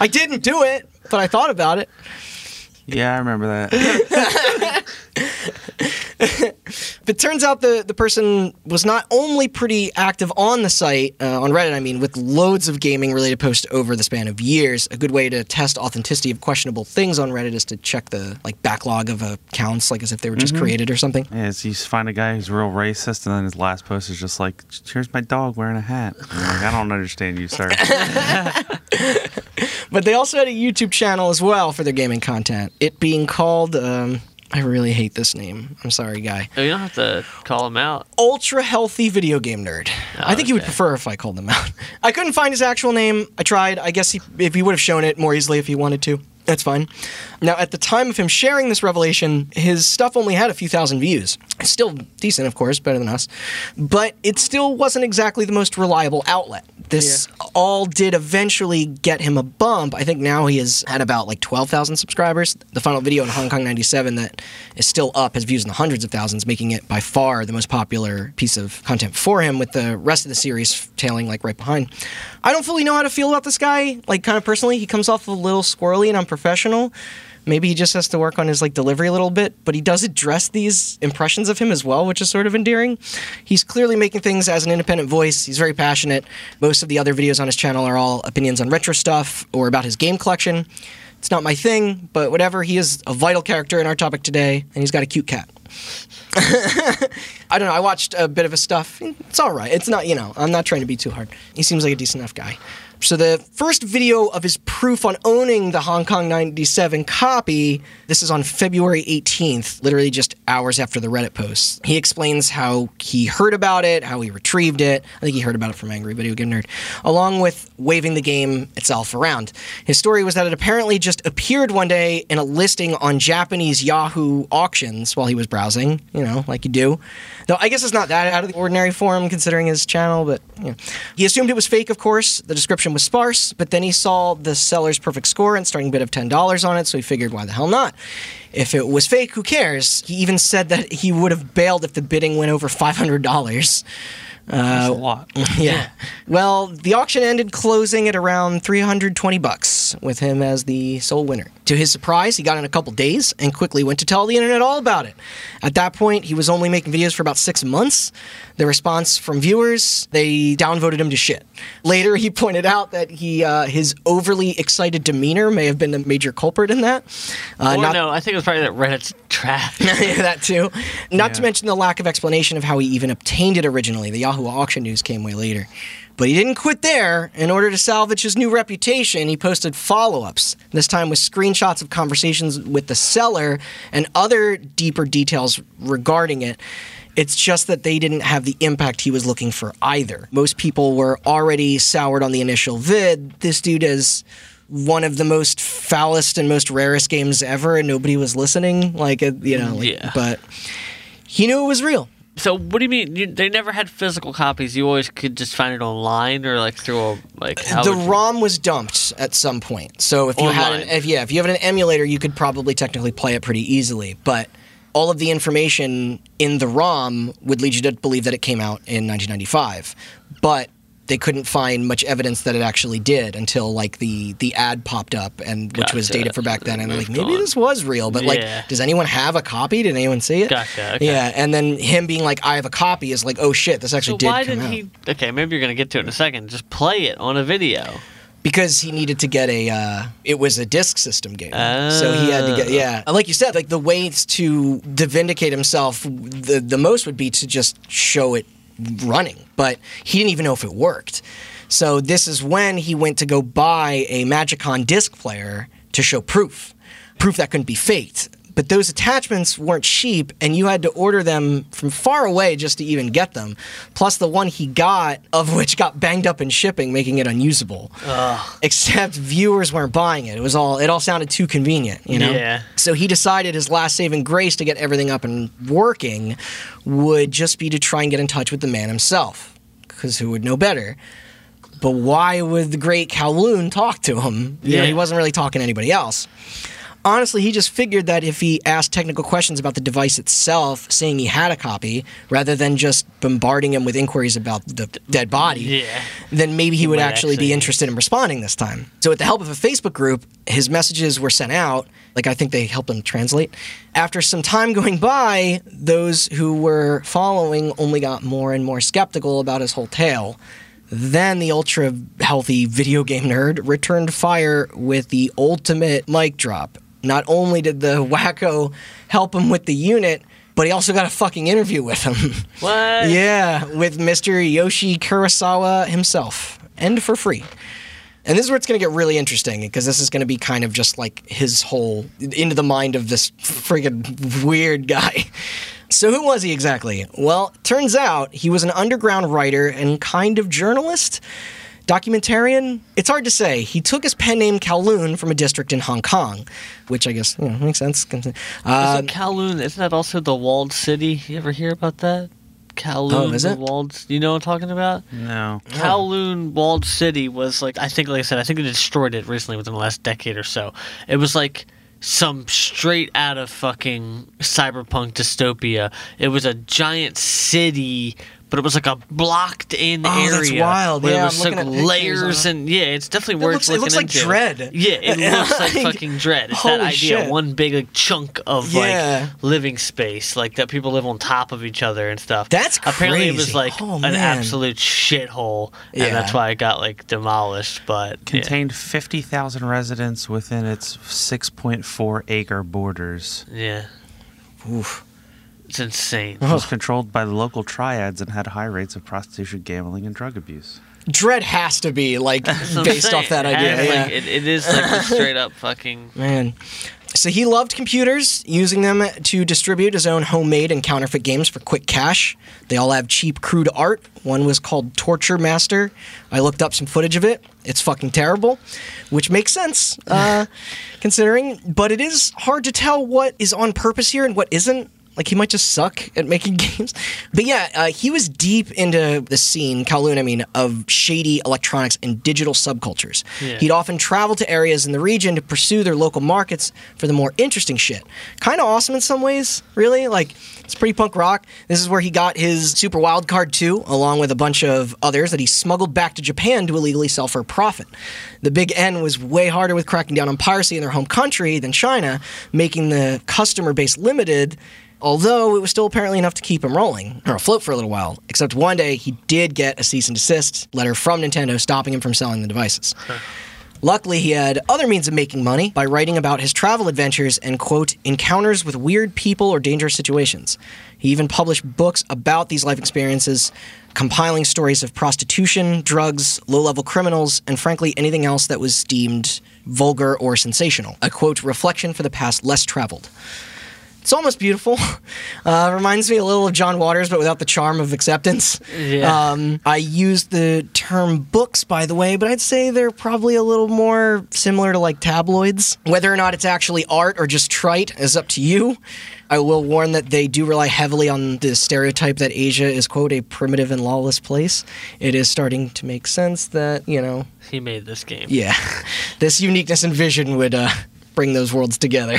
I didn't do it, but I thought about it.
Yeah, I remember that.
But turns out the, the person was not only pretty active on the site, uh, on Reddit, I mean, with loads of gaming related posts over the span of years. A good way to test authenticity of questionable things on Reddit is to check the like backlog of accounts, like as if they were just created or something.
Yeah, it's you find a guy who's real racist, and then his last post is just like, "Here's my dog wearing a hat." Like, I don't understand you, sir.
But they also had a YouTube channel as well for their gaming content. It being called, um, I really hate this name. I'm sorry, guy.
Oh, you don't have to call him out.
ultra healthy video game nerd. I think he would prefer if I called him out. I couldn't find his actual name. I tried. I guess he, if he would have shown it more easily if he wanted to. That's fine. Now, at the time of him sharing this revelation, his stuff only had a few thousand views. Still decent, of course, better than us, but it still wasn't exactly the most reliable outlet. This all did eventually get him a bump. I think now he has had about like 12,000 subscribers. The final video in Hong Kong 97 that is still up has views in the hundreds of thousands, making it by far the most popular piece of content for him, with the rest of the series tailing like right behind. I don't fully know how to feel about this guy, like kind of personally. He comes off a little squirrely and unprofessional. Maybe he just has to work on his like delivery a little bit, but he does address these impressions of him as well, which is sort of endearing. He's clearly making things as an independent voice. He's very passionate. Most of the other videos on his channel are all opinions on retro stuff or about his game collection. It's not my thing, but whatever. He is a vital character in our topic today, and he's got a cute cat. I don't know. I watched a bit of his stuff. It's all right. It's not, you know, I'm not trying to be too hard. He seems like a decent enough guy. So the first video of his proof on owning the Hong Kong 97 copy, this is on February 18th, literally just hours after the Reddit post. He explains how he heard about it, how he retrieved it. I think he heard about it from Angry Video Game Nerd, along with waving the game itself around. His story was that it apparently just appeared one day in a listing on Japanese Yahoo auctions while he was browsing, you know, like you do. Though I guess it's not that out of the ordinary form considering his channel, but you know. he assumed it was fake, of course. The description was sparse, but then he saw the seller's perfect score and starting bid of ten dollars on it, so he figured, why the hell not? If it was fake, who cares? He even said that he would have bailed if the bidding went over five hundred dollars.
Uh, That's a lot.
Yeah. Well, the auction ended closing at around 320 bucks with him as the sole winner. To his surprise, he got in a couple days and quickly went to tell the internet all about it. At that point, he was only making videos for about 6 months. The response from viewers, they downvoted him to shit. Later, he pointed out that he uh, his overly excited demeanor may have been the major culprit in that. Uh,
or
not-
no, I think it was probably that Reddit's trash.
yeah, that too. Not to mention the lack of explanation of how he even obtained it originally. The Yahoo auction news came way later. But he didn't quit there. In order to salvage his new reputation, he posted follow ups, this time with screenshots of conversations with the seller and other deeper details regarding it. It's just that they didn't have the impact he was looking for either. Most people were already soured on the initial vid. This dude is one of the most foulest and most rarest games ever, and nobody was listening. Like, you know, like,
Yeah.
but he knew it was real.
So what do you mean? You, they never had physical copies. You always could just find it online or like through a like. How
the
would you-
ROM was dumped at some point. So if you had an, if yeah, if you have an emulator, you could probably technically play it pretty easily. But all of the information in the ROM would lead you to believe that it came out in 1995. But they couldn't find much evidence that it actually did until like the the ad popped up and which was dated for back then and they're
like
maybe
on.
this was real but
Yeah.
like does anyone have a copy did anyone see it
Gotcha, okay.
yeah and then him being like I have a copy is like oh shit this actually
So
did
why
out
he? Okay, maybe you're gonna get to it in a second. Just play it on a video.
Because he needed to get a uh, it was a disc system game. So he had to get
Oh.
yeah. Like you said like the ways to to vindicate himself the the most would be to just show it running but he didn't even know if it worked. So this is when he went to go buy a Magicom disc player to show proof proof that couldn't be faked but those attachments weren't cheap, and you had to order them from far away just to even get them. Plus, the one he got, of which got banged up in shipping, making it unusable. Except viewers weren't buying it. It was all it all sounded too convenient, you know.
Yeah.
So he decided his last saving grace to get everything up and working would just be to try and get in touch with the man himself, because who would know better? But why would the great Kowloon talk to him? You know,
Yeah.
he wasn't really talking to anybody else. Honestly, he just figured that if he asked technical questions about the device itself, saying he had a copy, rather than just bombarding him with inquiries about the dead body,
Yeah.
then maybe he would
might
actually be interested in responding this time. So, with the help of a Facebook group, his messages were sent out. Like, I think they helped him translate. After some time going by, those who were following only got more and more skeptical about his whole tale. Then the ultra healthy video game nerd returned fire with the ultimate mic drop. Not only did the wacko help him with the unit, but he also got a fucking interview with him.
What?
Yeah, with Mr. Yoshi Kurosawa himself, and for free. And this is where it's going to get really interesting because this is going to be kind of just like his whole into the mind of this friggin' weird guy. So, who was he exactly? Well, turns out he was an underground writer and kind of journalist. Documentarian? It's hard to say. He took his pen name Kowloon from a district in Hong Kong, which I guess you know, makes sense. Uh,
Is it Kowloon? Isn't that also the walled city? You ever hear about that? Kowloon,
Oh, is
the
it?
walled. You know what I'm talking about?
No.
Kowloon walled city was like I think, like I said, I think they destroyed it recently within the last decade or so. It was like some straight out of fucking cyberpunk dystopia. It was a giant city. But it was like a blocked in
Oh,
area.
that's wild.
Where
Yeah,
there
I'm
was like layers and yeah, it's definitely
It
worth
looks- it
looking
looks like
into.
Dredd.
Yeah, it looks like
Like,
fucking Dredd. It's
holy
that idea,
shit.
one big like, chunk of
Yeah.
like living space, like that people live on top of each other and stuff.
That's
apparently it was like
Oh,
an absolute shithole, and
Yeah.
that's why it got like demolished. But yeah.
Contained 50,000 residents within its 6.4 acre borders.
yeah,
Oof.
It's insane.
It was controlled by the local triads and had high rates of prostitution, gambling, and drug abuse.
Dredd has to be like
That's what I'm
based off that idea.
has,
yeah.
like, it, it is like the straight up fucking.
Man. So he loved computers, using them to distribute his own homemade and counterfeit games for quick cash. They all have cheap, crude art. One was called Torture Master. I looked up some footage of it. It's fucking terrible, which makes sense, uh, considering. But it is hard to tell what is on purpose here and what isn't. Like he might just suck at making games. But yeah, uh, he was deep into the scene, Kowloon, I mean, of shady electronics and digital subcultures.
Yeah.
He'd often travel to areas in the region to pursue their local markets for the more interesting shit. Kind of awesome in some ways, really. Like, it's pretty punk rock. This is where he got his Super Wild Card 2, along with a bunch of others that he smuggled back to Japan to illegally sell for a profit. The Big N was way harder with cracking down on piracy in their home country than China, making the customer base limited. Although it was still apparently enough to keep him rolling or afloat for a little while. Except one day he did get a cease and desist letter from Nintendo stopping him from selling the devices. Luckily, he had other means of making money by writing about his travel adventures and, quote, encounters with weird people or dangerous situations. He even published books about these life experiences, compiling stories of prostitution, drugs, low level criminals, and frankly, anything else that was deemed vulgar or sensational. A, quote, reflection for the past less traveled. It's almost beautiful. Uh, reminds me a little of John Waters, but without the charm of acceptance.
Yeah.
Um, I used the term books, by the way, but I'd say they're probably a little more similar to like tabloids. Whether or not it's actually art or just trite is up to you. I will warn that they do rely heavily on the stereotype that Asia is, quote, a primitive and lawless place. It is starting to make sense that, you know,
He made this game.
yeah, this uniqueness and vision would uh, bring those worlds together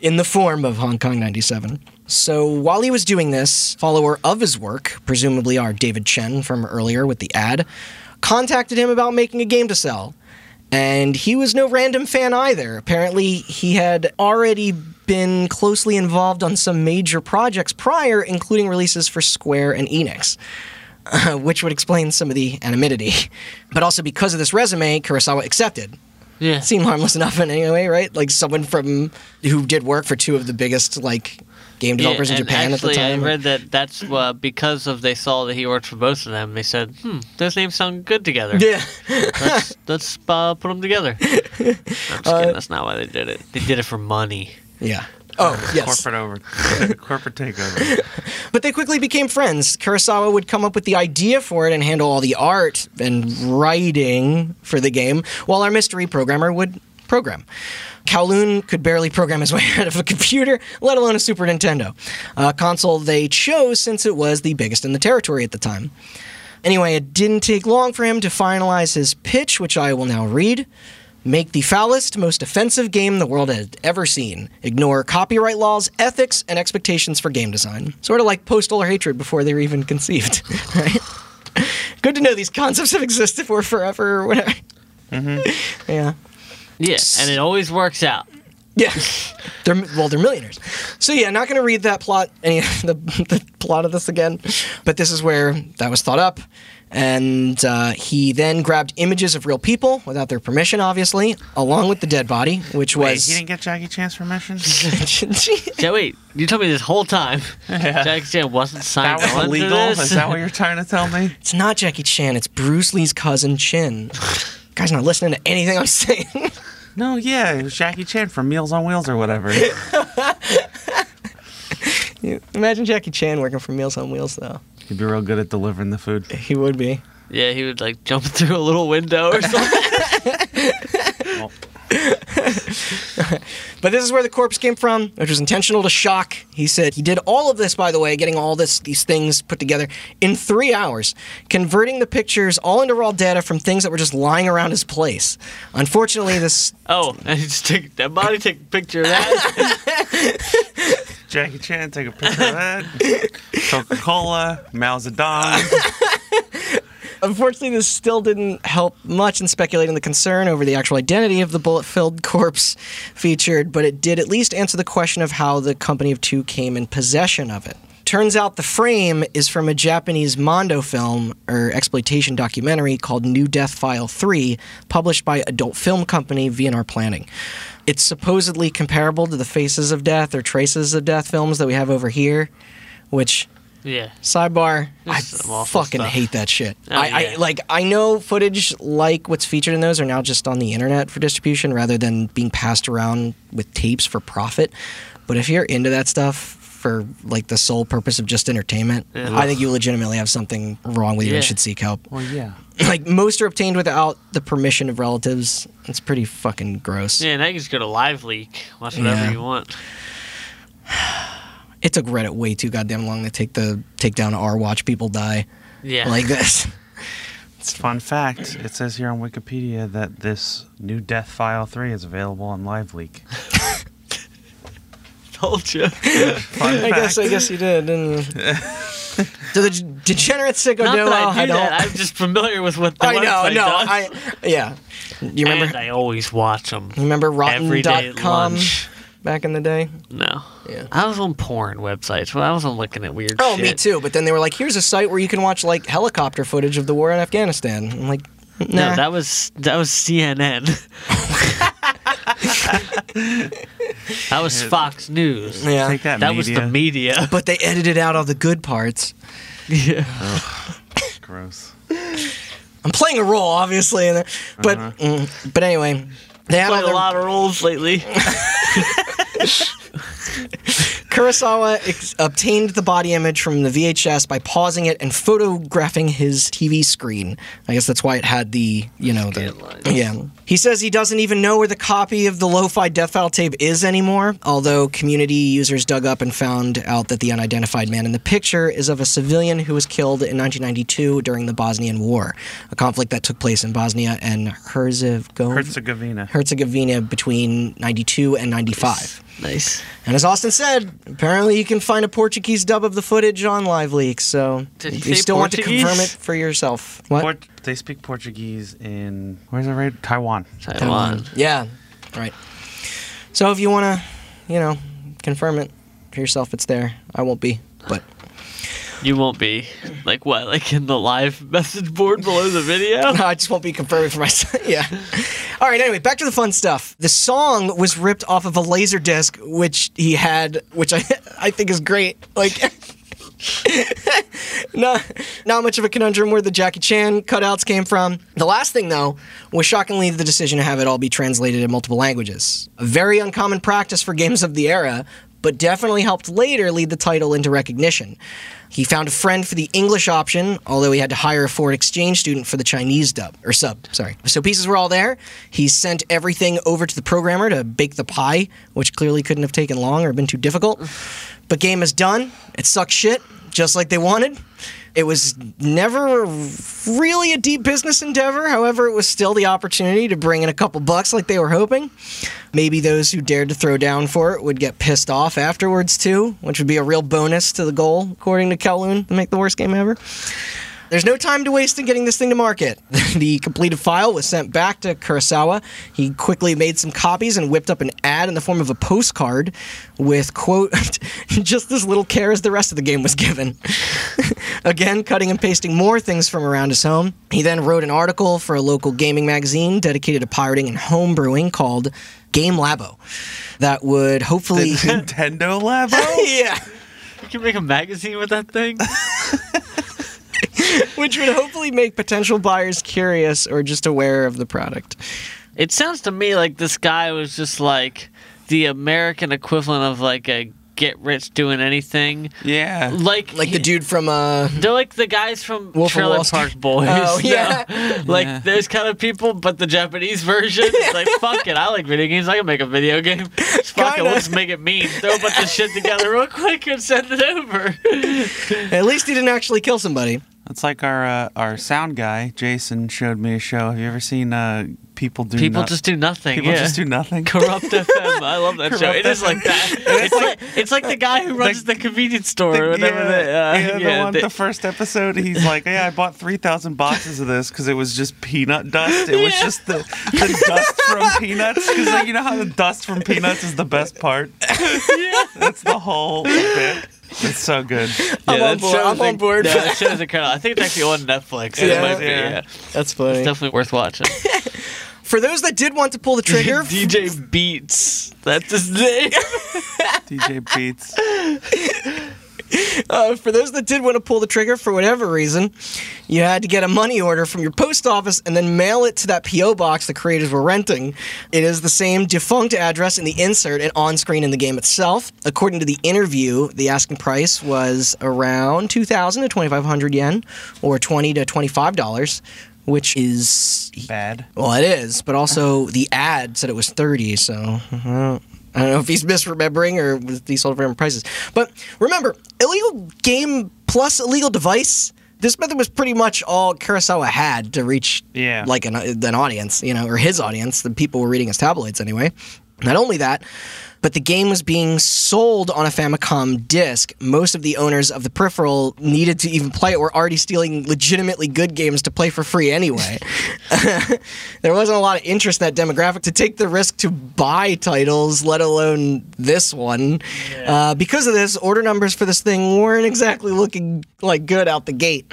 in the form of Hong Kong 97. So while he was doing this, follower of his work, presumably our David Chen from earlier with the ad, contacted him about making a game to sell. And he was no random fan either. Apparently, he had already been closely involved on some major projects prior, including releases for Square and Enix uh, which would explain some of the anonymity. But also because of this resume, Kurosawa accepted.
Yeah.
Seemed harmless enough in any way, right? Like someone from who did work for two of the biggest like game developers
yeah,
in Japan
actually,
at the time.
I read that that's uh, because of they saw that he worked for both of them. They said, "Hmm, those names sound good together.
yeah,
let's let's uh, put them together." I'm just
Uh,
kidding. That's not why they did it. They did it for money.
yeah. Oh, yes.
Corporate over, corporate takeover.
But they quickly became friends. Kurosawa would come up with the idea for it and handle all the art and writing for the game, while our mystery programmer would program. Kowloon could barely program his way out of a computer, let alone a Super Nintendo, a console they chose since it was the biggest in the territory at the time. Anyway, it didn't take long for him to finalize his pitch, which I will now read. Make the foulest, most offensive game the world had ever seen. Ignore copyright laws, ethics, and expectations for game design. Sort of like postal or hatred before they were even conceived, right? Good to know these concepts have existed for forever or whatever. Mm-hmm. Yeah.
Yeah, and it always works out.
Yeah, they're well, they're millionaires. So yeah, not going to read that plot, any the, the plot of this again, but this is where that was thought up, and uh, he then grabbed images of real people without their permission, obviously, along with the dead body, which
Wait,
was.
he didn't get Jackie Chan's permission.
Yeah, wait, you told me this whole time Jackie Chan wasn't
That
signed
was
on to
illegal.
this?
Is that what you're trying to tell me?
it's not Jackie Chan. It's Bruce Lee's cousin Chin. Guy's not listening to anything I'm saying.
No, yeah, it was Jackie Chan from Meals on Wheels or whatever.
Imagine Jackie Chan working for Meals on Wheels, though.
He'd be real good at delivering the food.
He would be.
Yeah, he would like jump through a little window or something.
Well,
But this is where the corpse came from, which was intentional to shock. He said he did all of this, by the way, getting all this these things put together in three hours, converting the pictures all into raw data from things that were just lying around his place. Unfortunately, this
oh, and he just take that body, take a picture of that.
Jackie Chan, take a picture of that. Coca Cola, Mao Zedong.
unfortunately this still didn't help much in speculating the concern over the actual identity of the bullet-filled corpse featured, but it did at least answer the question of how the Company of Two came in possession of it. Turns out the frame is from a Japanese Mondo film or exploitation documentary called New Death File 3, published by adult film company VNR Planning. It's supposedly comparable to the Faces of Death or Traces of Death films that we have over here, which
yeah,
Sidebar, I
There's some awful
fucking
stuff.
hate that shit.
Oh,
I, I like I know footage like what's featured in those are now just on the internet for distribution rather than being passed around with tapes for profit. But if you're into that stuff for like the sole purpose of just entertainment,
Yeah.
I think you legitimately have something wrong with you
Yeah.
and should seek help.
Well, yeah.
like most are obtained without the permission of relatives. It's pretty fucking gross.
yeah. Now you just go to Live Leak, watch whatever
Yeah.
you want.
It took Reddit way too goddamn long to take the take down our watch people die
Yeah,
like this.
It's fun fact it says here on Wikipedia that this new Death File 3 is available on LiveLeak.
told you.
Fun
I guess I guess you did. Didn't so the degenerate sicko
Not
do
that I do
don't.
that. I'm just familiar with what the
I know, no,
does.
I yeah. You remember?
and I always watch them
you remember
every day at
Rotten.com back in the day?
No.
Yeah.
I was on porn websites. Well, I wasn't looking at weird
Oh,
shit.
me too. But then they were like, "Here's a site where you can watch like helicopter footage of the war in Afghanistan." I'm like, nah.
No, that was that was CNN. that was Fox News.
yeah.
Take that,
That was the media.
But they edited out all the good parts.
yeah.
Gross.
I'm playing a role, obviously, in it. But mm, but anyway, they had all
Played a
their,
lot of roles lately.
Kurosawa ex- obtained the body image from the VHS by pausing it and photographing his TV screen. I guess that's why it had the, you know, the. Yeah. He says he doesn't even know where the copy of the lo fi death file tape is anymore, although community users dug up and found out that the unidentified man in the picture is of a civilian who was killed in 1992 during the Bosnian War, a conflict that took place in Bosnia and Herzegovina.
Herzegovina.
Herzegovina between 92 and 95.
Nice.
And as Austin said, apparently you can find a Portuguese dub of the footage on LiveLeak. So
Did
if you
say
still want to confirm it for yourself. What?
Port- they speak Portuguese in where's it right? Taiwan.
Taiwan.
Yeah. Right. So if you want to, you know, confirm it for yourself, it's there. I won't be, but
You won't be like what? Like in the live message board below the video?
No, I just won't be confirming for myself. yeah. All right. Anyway, back to the fun stuff. The song was ripped off of a laser disc, which he had, which I I think is great. Like. not, not much of a conundrum where the Jackie Chan cutouts came from. The last thing, though, was shockingly the decision to have it all be translated in multiple languages. A very uncommon practice for games of the era, but definitely helped later lead the title into recognition. He found a friend for the English option, although he had to hire a foreign exchange student for the Chinese dub or sub. Sorry. So pieces were all there. He sent everything over to the programmer to bake the pie, which clearly couldn't have taken long or been too difficult. But game is done. It sucks shit, just like they wanted. It was never really a deep business endeavor. However, it was still the opportunity to bring in a couple bucks like they were hoping. Maybe those who dared to throw down for it would get pissed off afterwards too, which would be a real bonus to the goal, according to Kowloon, to make the worst game ever. There's no time to waste in getting this thing to market. the completed file was sent back to Kurosawa. He quickly made some copies and whipped up an ad in the form of a postcard with, quote, just as little care as the rest of the game was given. Again, cutting and pasting more things from around his home. He then wrote an article for a local gaming magazine dedicated to pirating and homebrewing called Game Labo that would
The
hopefully.
Nintendo Labo?
yeah.
You can make a magazine with that thing.
Which would hopefully make potential buyers curious or just aware of the product.
It sounds to me like this guy was just like the American equivalent of like a get rich doing anything.
Yeah.
Like
Like the dude from uh
They're like the guys from
Wolf of
Trailer
Wall
Park Boys.
Oh,
No.
yeah.
like
Yeah.
those kind of people, but the Japanese version. It's like fuck it, I like video games. I can make a video game. Just fuck it,
Kinda.
we'll just make it mean. Throw a bunch of shit together real quick and send it over.
at least he didn't actually kill somebody.
That's like our uh, our sound guy, Jason, showed me a show. Have you ever seen uh, People Do
People
Not-
just do nothing.
People
yeah.
just do nothing?
Kurupt FM. I love that show.
Kurupt
It is like that. It's like it's like the guy who runs the, convenience store or
The-
whatever.
yeah,
they, uh,
yeah, the
yeah,
one,
they-
the first episode, he's like, "Yeah, I bought three thousand boxes of this because it was just peanut dust. It was just the, the dust from peanuts. Because like, you know how the dust from peanuts is the best part. That's the whole bit. It's so good.
yeah,
I'm on board. I'm on board.
Yeah, that show's incredible. Uh, I think it's actually on Netflix. It
Yeah,
might be,
yeah.
yeah.
That's funny.
It's definitely worth watching.
For those that did want to pull the trigger,
DJ Beats. That's his name.
DJ Beats.
uh, for those that did want to pull the trigger for whatever reason, you had to get a money order from your post office and then mail it to that PO box the creators were renting. It is the same defunct address in the insert and on screen in the game itself. According to the interview, the asking price was around 2,000 to 2,500 yen, or 20 to 25 dollars, which is
Bad.
Well, it is, but also the ad said it was 30, so uh, I don't know if he's misremembering or was these sold for different prices. But remember, illegal game plus illegal device. This method was pretty much all Kurosawa had to reach
Yeah.
like an, an audience, you know, or his audience. The people were reading his tabloids anyway. Not only that, but the game was being sold on a Famicom disc. Most of the owners of the peripheral needed to even play it were already stealing legitimately good games to play for free anyway. there wasn't a lot of interest in that demographic to take the risk to buy titles, let alone this one. Uh, because of this, order numbers for this thing weren't exactly looking like good out the gate.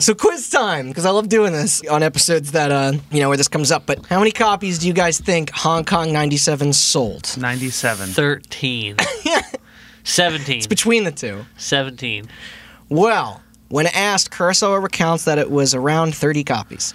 So quiz time, because I love doing this on episodes that uh, you know where this comes up. But how many copies do you guys think Hong Kong '97 sold?
Ninety-seven.
13. 17.
It's Between the two.
17.
Well, when asked, Kurosawa recounts that it was around 30 copies.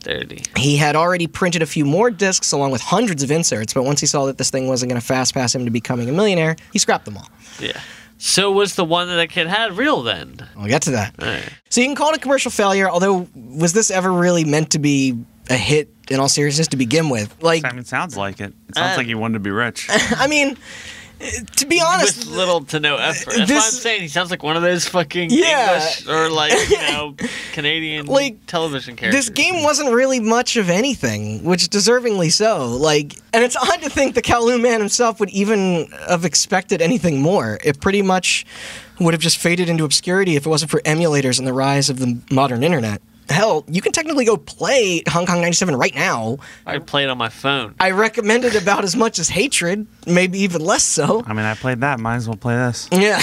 30.
He had already printed a few more discs along with hundreds of inserts, but once he saw that this thing wasn't going to fast pass him to becoming a millionaire, he scrapped them all.
Yeah. So was the one that that kid had real then?
We'll get to that.
All right.
So you can call it a commercial failure, although was this ever really meant to be a hit in all seriousness to begin with? Like,
I mean, sounds like it. It sounds
Uh,
like he wanted to be rich.
I mean, to be honest,
With little to no effort. That's why I'm saying he sounds like one of those fucking
Yeah.
English or like, you know, Canadian
Like,
television characters.
this game wasn't really much of anything, which deservingly so. Like, and it's odd to think the Kowloon man himself would even have expected anything more. It pretty much would have just faded into obscurity if it wasn't for emulators and the rise of the modern internet. Hell, you can technically go play Hong Kong 97 right now.
I played it on my phone.
I recommend it about as much as Hatred, maybe even less so.
I mean, I played that. Might as well play this.
Yeah.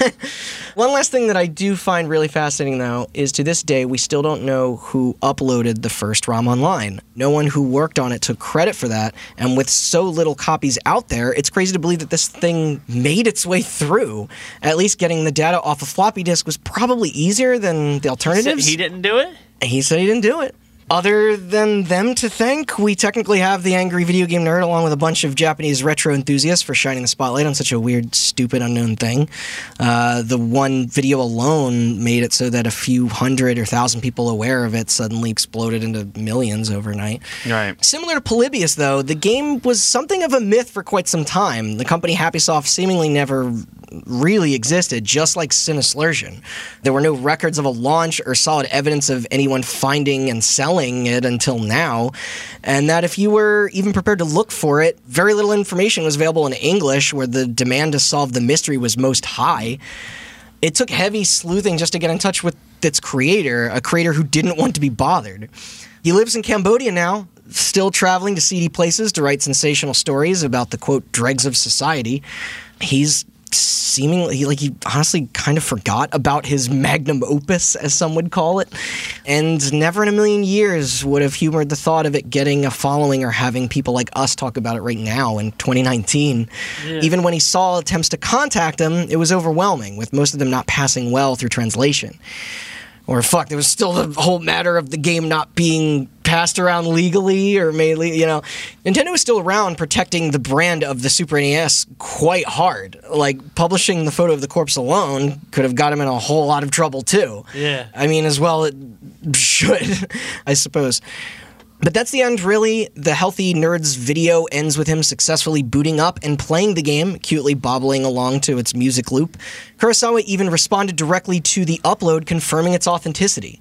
One last thing that I do find really fascinating, though, is to this day, we still don't know who uploaded the first ROM online. No one who worked on it took credit for that. And with so little copies out there, it's crazy to believe that this thing made its way through. At least getting the data off a floppy disk was probably easier than the alternatives.
he didn't do it.
He said he didn't do it. Other than them to thank, we technically have the angry video game nerd along with a bunch of Japanese retro enthusiasts for shining the spotlight on such a weird, stupid, unknown thing. Uh, the one video alone made it so that a few hundred or thousand people aware of it suddenly exploded into millions overnight.
Right.
Similar to Polybius, though, the game was something of a myth for quite some time. The company Happysoft seemingly never really existed, just like Sinneslöschen. There were no records of a launch or solid evidence of anyone finding and selling it until now, and that if you were even prepared to look for it, very little information was available in English, where the demand to solve the mystery was most high. It took heavy sleuthing just to get in touch with its creator, a creator who didn't want to be bothered. He lives in Cambodia now, still traveling to seedy places to write sensational stories about the quote dregs of society. He's seemingly like he honestly kind of forgot about his magnum opus as some would call it and never in a million years would have humored the thought of it getting a following or having people like us talk about it right now in 2019 even when he saw attempts to contact him it was overwhelming with most of them not passing well through translation or fuck, there was still the whole matter of the game not being passed around legally or mainly, you know. Nintendo was still around protecting the brand of the Super NES quite hard. Like, publishing the photo of the corpse alone could have got him in a whole lot of trouble, too.
Yeah.
I mean, as well it should, I suppose. But that's the end, really. The Healthy Nerds video ends with him successfully booting up and playing the game, cutely bobbling along to its music loop. Kurosawa even responded directly to the upload, confirming its authenticity.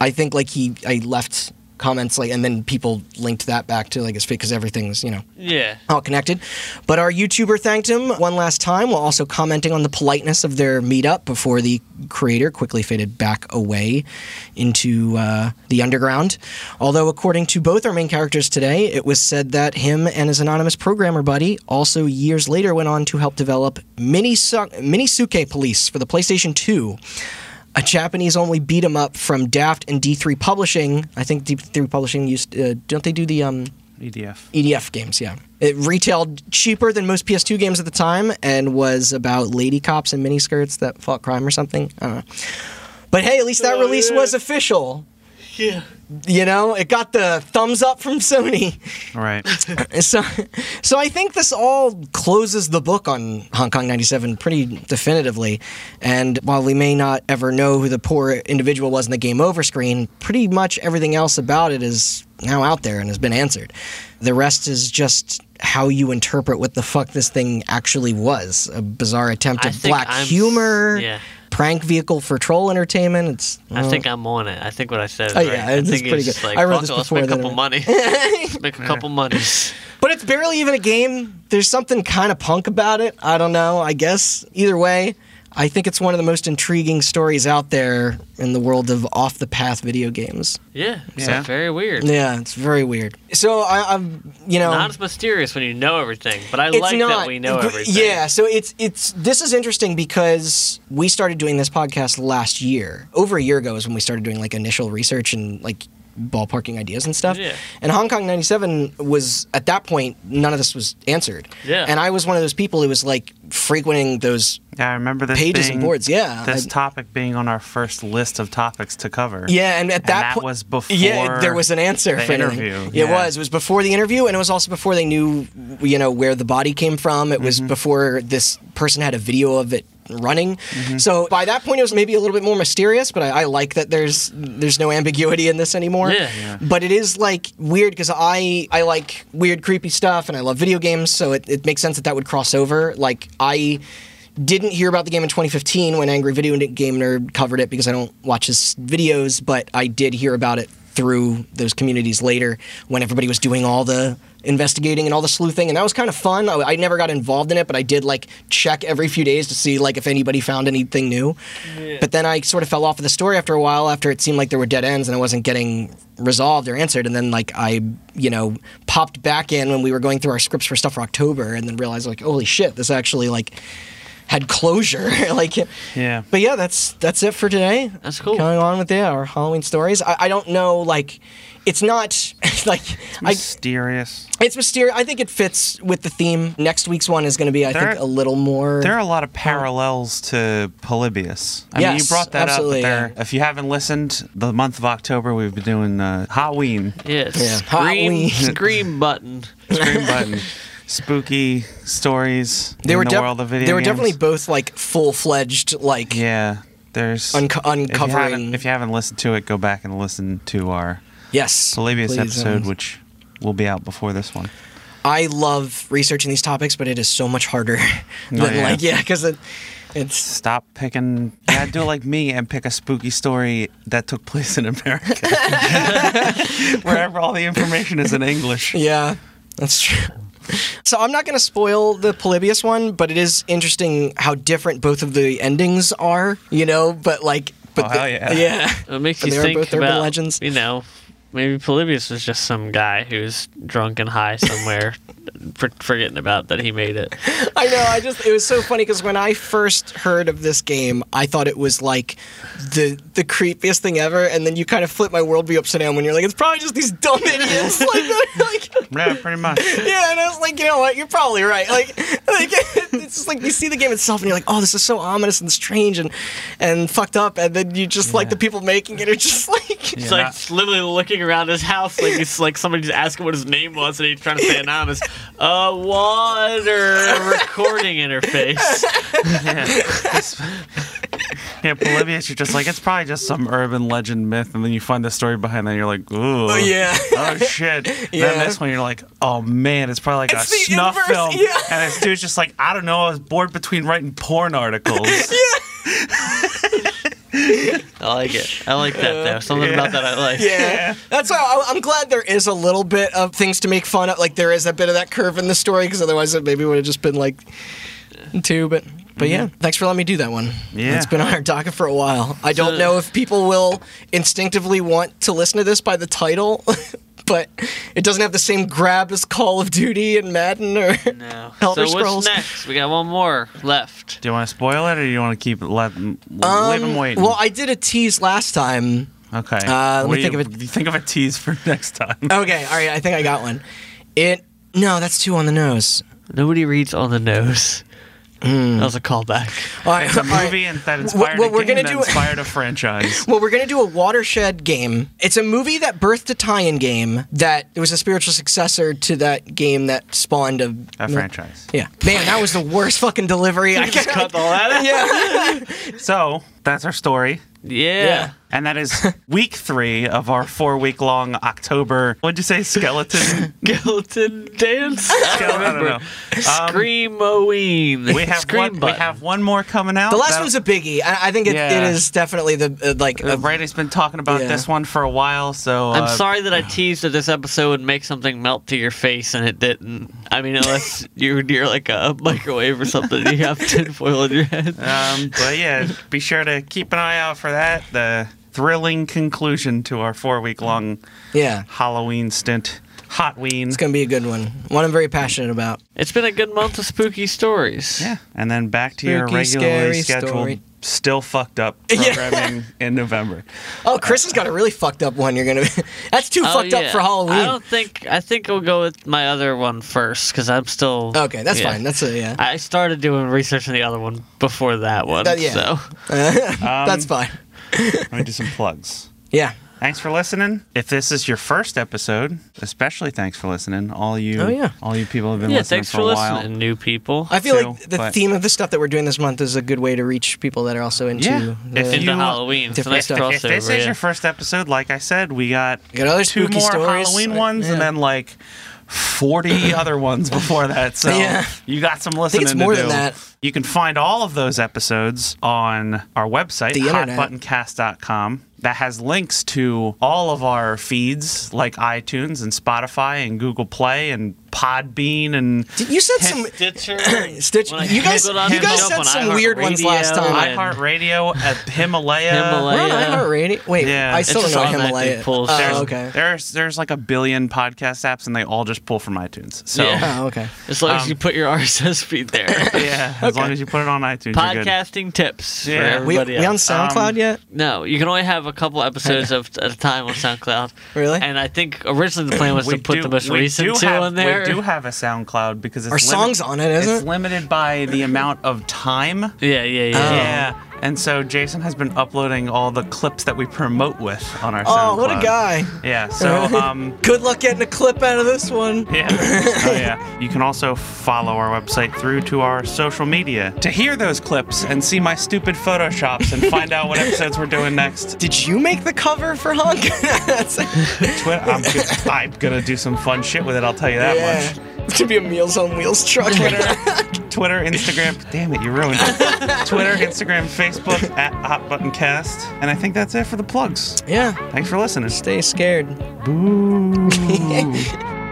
I think, like, he I left comments, like, and then people linked that back to, like, his because everything's, you know,
Yeah.
all connected. But our YouTuber thanked him one last time while also commenting on the politeness of their meetup before the creator quickly faded back away into uh, the underground. Although, according to both our main characters today, it was said that him and his anonymous programmer buddy also years later went on to help develop mini mini suke Police for the PlayStation 2 a Japanese only beat 'em up from Daft and D3 Publishing. I think D3 Publishing used uh, don't they do the um
EDF.
EDF games, yeah. It retailed cheaper than most PS2 games at the time and was about lady cops in miniskirts that fought crime or something. I don't know. But hey, at least that
Oh,
release
yeah.
was official.
Yeah.
You know, it got the thumbs up from Sony.
Right.
So, so I think this all closes the book on Hong Kong 97 pretty definitively. And while we may not ever know who the poor individual was in the game over screen, pretty much everything else about it is now out there and has been answered. The rest is just how you interpret what the fuck this thing actually was. A bizarre attempt
I
at black
I'm
humor,
yeah.
Prank vehicle for troll entertainment. It's
I think I'm on it. I think what I said. Is
Oh,
right.
yeah,
I
it's
think
pretty
it's
good.
Like,
I wrote this
it, let's
before
make a couple money. make a couple money.
But it's barely even a game. There's something kind of punk about it. I don't know. I guess either way, I think it's one of the most intriguing stories out there in the world of off the path video games.
Yeah. It's
Yeah.
very weird.
Yeah, it's very weird. So I, I'm, you know,
Not as mysterious when you know everything, but I like
not.
that we know everything.
Yeah, so it's it's this is interesting because we started doing this podcast last year. Over a year ago is when we started doing like initial research and like ballparking ideas and stuff.
Yeah.
And Hong Kong 97 was at that point none of this was answered.
Yeah.
And I was one of those people who was like frequenting those
Yeah, I remember this
pages
being,
and boards. Yeah.
This
I-
topic being on our first list of topics to cover.
yeah, and at
And
that,
that
point,
was before
Yeah, there was an answer
the
for everything.
interview,
Yeah, It was. It was before the interview, and it was also before they knew, you know, where the body came from. It
Mm-hmm.
was before this person had a video of it running.
Mm-hmm.
So by that point, it was maybe a little bit more mysterious. But I, I like that there's there's no ambiguity in this anymore.
Yeah.
Yeah.
But it is like weird because I I like weird, creepy stuff, and I love video games. So it, it makes sense that that would cross over. Like I didn't hear about the game in 2015 when Angry Video Game Nerd covered it because I don't watch his videos, but I did hear about it through those communities later when everybody was doing all the investigating and all the sleuthing and that was kind of fun. I, I never got involved in it but i did like check every few days to see like if anybody found anything new. But then i sort of fell off of the story after a while after it seemed like there were dead ends and i wasn't getting resolved or answered and then like i you know popped back in when we were going through our scripts for stuff for october and then realized like holy shit this actually like had closure. like,
Yeah.
but yeah, that's that's it for today.
That's cool.
Going on with yeah, our Halloween stories. I, I don't know, like, it's not like I.
Mysterious.
It's mysterious. I think it fits with the theme. Next week's one is going to be, I
There-
think, a little more.
There are a lot of parallels to Polybius. I mean, you
Yes,
brought that
absolutely,
up. There,
yeah.
if you haven't listened, the month of October we've been doing uh, Halloween
Yeah,
Yeah,
scream,
Halloween.
scream button.
scream button, spooky stories
they
in
were
the world of video
They were
games.
definitely both like full fledged, like
Yeah, there's
unco-
if you,
uncovering.
if you haven't listened to it, go back and listen to our
yes,
Polybius episode,
um,
which will be out before this one.
I love researching these topics, but it is so much harder than
Oh, yeah.
like yeah, because it, it's
Stop picking. Yeah, do it like me and pick a spooky story that took place in America, wherever all the information is in English.
yeah, that's true. So I'm not going to spoil the Polybius one, but it is interesting how different both of the endings are. You know, but like, but
Oh,
the-
yeah.
yeah.
It makes
But you're
think
both urban
about,
legends.
you know, maybe Polybius was just some guy who's drunk and high somewhere, for, forgetting about that he made it.
I know. I just it was so funny because when I first heard of this game, I thought it was like the the creepiest thing ever, and then you kind of flip my worldview upside down when you're like, it's probably just these dumb idiots like. Like,
Yeah, pretty much.
yeah, and I was like, you know what? You're probably right. Like, like it's just like you see the game itself, and you're like, oh, this is so ominous and strange and and fucked up, and then you just like the people making it are just like.
It's
Yeah,
like literally looking around his house, like it's like somebody just asking what his name was, and he's trying to stay anonymous. A water recording interface.
Yeah, Polybius, you're just like, it's probably just some urban legend myth, and then you find the story behind that, and you're like, ooh.
Oh yeah.
Oh shit!
Yeah.
Then this one, you're like, oh man, it's probably like
It's
a snuff
inverse,
film,
yeah.
and this dude's just like, I don't know, I was bored between writing porn articles.
I like it. I like that though. Something about that I like.
Yeah, that's why I'm glad there is a little bit of things to make fun of. Like there is a bit of that curve in the story, because otherwise it maybe would have just been like two. But but yeah, mm-hmm. thanks for letting me do that one.
Yeah.
it's been on our docket for a while. I don't know if people will instinctively want to listen to this by the title. But it doesn't have the same grab as Call of Duty and Madden or
No.
Elder
so
Scrolls.
what's next? We got one more left.
Do you want to spoil it, or do you want to keep it let leave them waiting?
Um, Well, I did a tease last time.
okay.
uh, let
What
me think
you,
of it.
think of a tease for next time.
Okay, all right, I think I got one. It no, that's two on the nose.
Nobody reads on the nose. Mm. That was a callback.
All right,
It's a
all right.
movie and that inspired
what
a
we're
game
gonna
that
do-
inspired a franchise.
Well, we're gonna do a watershed game. It's a movie that birthed a tie-in game that it was a spiritual successor to that game that spawned a,
A franchise.
Yeah, man, that was the worst fucking delivery. I
Just cut all that out.
Yeah,
So that's our story.
Yeah.
And that is week three of our four week long October. What'd you say? Skeleton?
Skeleton dance. I don't
I don't
remember.
know.
Screamoween.
We have
Scream
one. We have one more coming out.
the last
That'll-
one's a biggie. I, I think it, it
Yeah.
is definitely the uh, like.
Uh, Brady's been talking about
Yeah.
this one for a while, so
I'm
uh,
sorry that I teased that this episode would make something melt to your face and it didn't. I mean, unless you're near like a microwave or something, you have tinfoil in your head.
Um, but yeah, be sure to keep an eye out for that. The thrilling conclusion to our four week long
yeah,
Halloween stint. Hotween.
it's gonna be a good one. One I'm very passionate about.
It's been a good month of spooky stories.
Yeah, and then back to your
Spooky,
regularly scheduled,
story.
Still fucked up
Yeah.
programming in November.
Oh, Chris has got a really fucked up one. You're gonna. That's too
Oh,
fucked up for Halloween.
I don't think. I think we'll go with my other one first because I'm still.
Okay, that's
yeah.
fine. That's a yeah.
I started doing research on the other one before that one.
That- yeah.
So
Um,
that's fine.
Let me do some plugs.
Yeah.
Thanks for listening. If this is your first episode, especially thanks for listening. All you,
Oh, yeah.
all you people have been
yeah,
listening
thanks
for
for
a while.
new people.
I feel
too,
like the
but-
theme of the stuff that we're doing this month is a good way to reach people that are also into
Yeah.
the,
If
into
you-
Halloween. It's a nice
stuff.
crossover.
If this
yeah.
is your first episode, like I said, we got
We got other
two more
stories.
Halloween
Uh,
ones, and then like forty other ones before that. So
Yeah.
you got some
think
listening
it's more
to
than
do.
that.
You can find all of those episodes on our website,
The internet.
hotbuttoncast.com. that has links to all of our feeds like iTunes and Spotify and Google Play and Podbean and
Did- You said some
Stitcher.
Stitch.
When I
You guys,
googled on
you
it,
guys said
on
some weird ones last time.
and-
iHeartRadio, uh, Himalaya.
Himalaya.
We're on iHeartRadio. Wait,
Yeah.
I
It's
still don't
just
know
automatically
Himalaya.
pulls
Oh,
through.
okay.
There's there's like a billion podcast apps and they all just pull from iTunes. So
Yeah.
Oh, okay.
As long as
Um,
you put your RSS feed there.
yeah, as long as you put it on iTunes, you're good.
Podcasting tips
Yeah.
for
We,
everybody
we on
else.
SoundCloud
Um,
yet?
No, you can only have a couple episodes of, at a time on SoundCloud.
Really?
And I think originally the plan was to put the most
we
recent
do
two
have,
on there.
We do have a SoundCloud because it's
Our
limit-
song's on it, isn't
it's
it?
limited by the amount of time.
Yeah, yeah, yeah.
Oh.
Yeah, and so Jason has been uploading all the clips that we promote with on our
Oh,
SoundCloud.
what a guy.
Yeah, so um,
Good luck getting a clip out of this one.
yeah, oh yeah. You can also follow our website through to our social media to hear those clips and see my stupid photoshops and find out what episodes we're doing next.
Did you make the cover for
Twitter, I'm, I'm gonna do some fun shit with it. I'll tell you that much.
It's gonna be a Meals on Wheels truck.
Twitter, Twitter, Instagram. Damn it, you ruined it. Twitter, Instagram, Facebook at Hot Button Cast, and I think that's it for the plugs.
yeah.
Thanks for listening.
Stay scared.
Boo.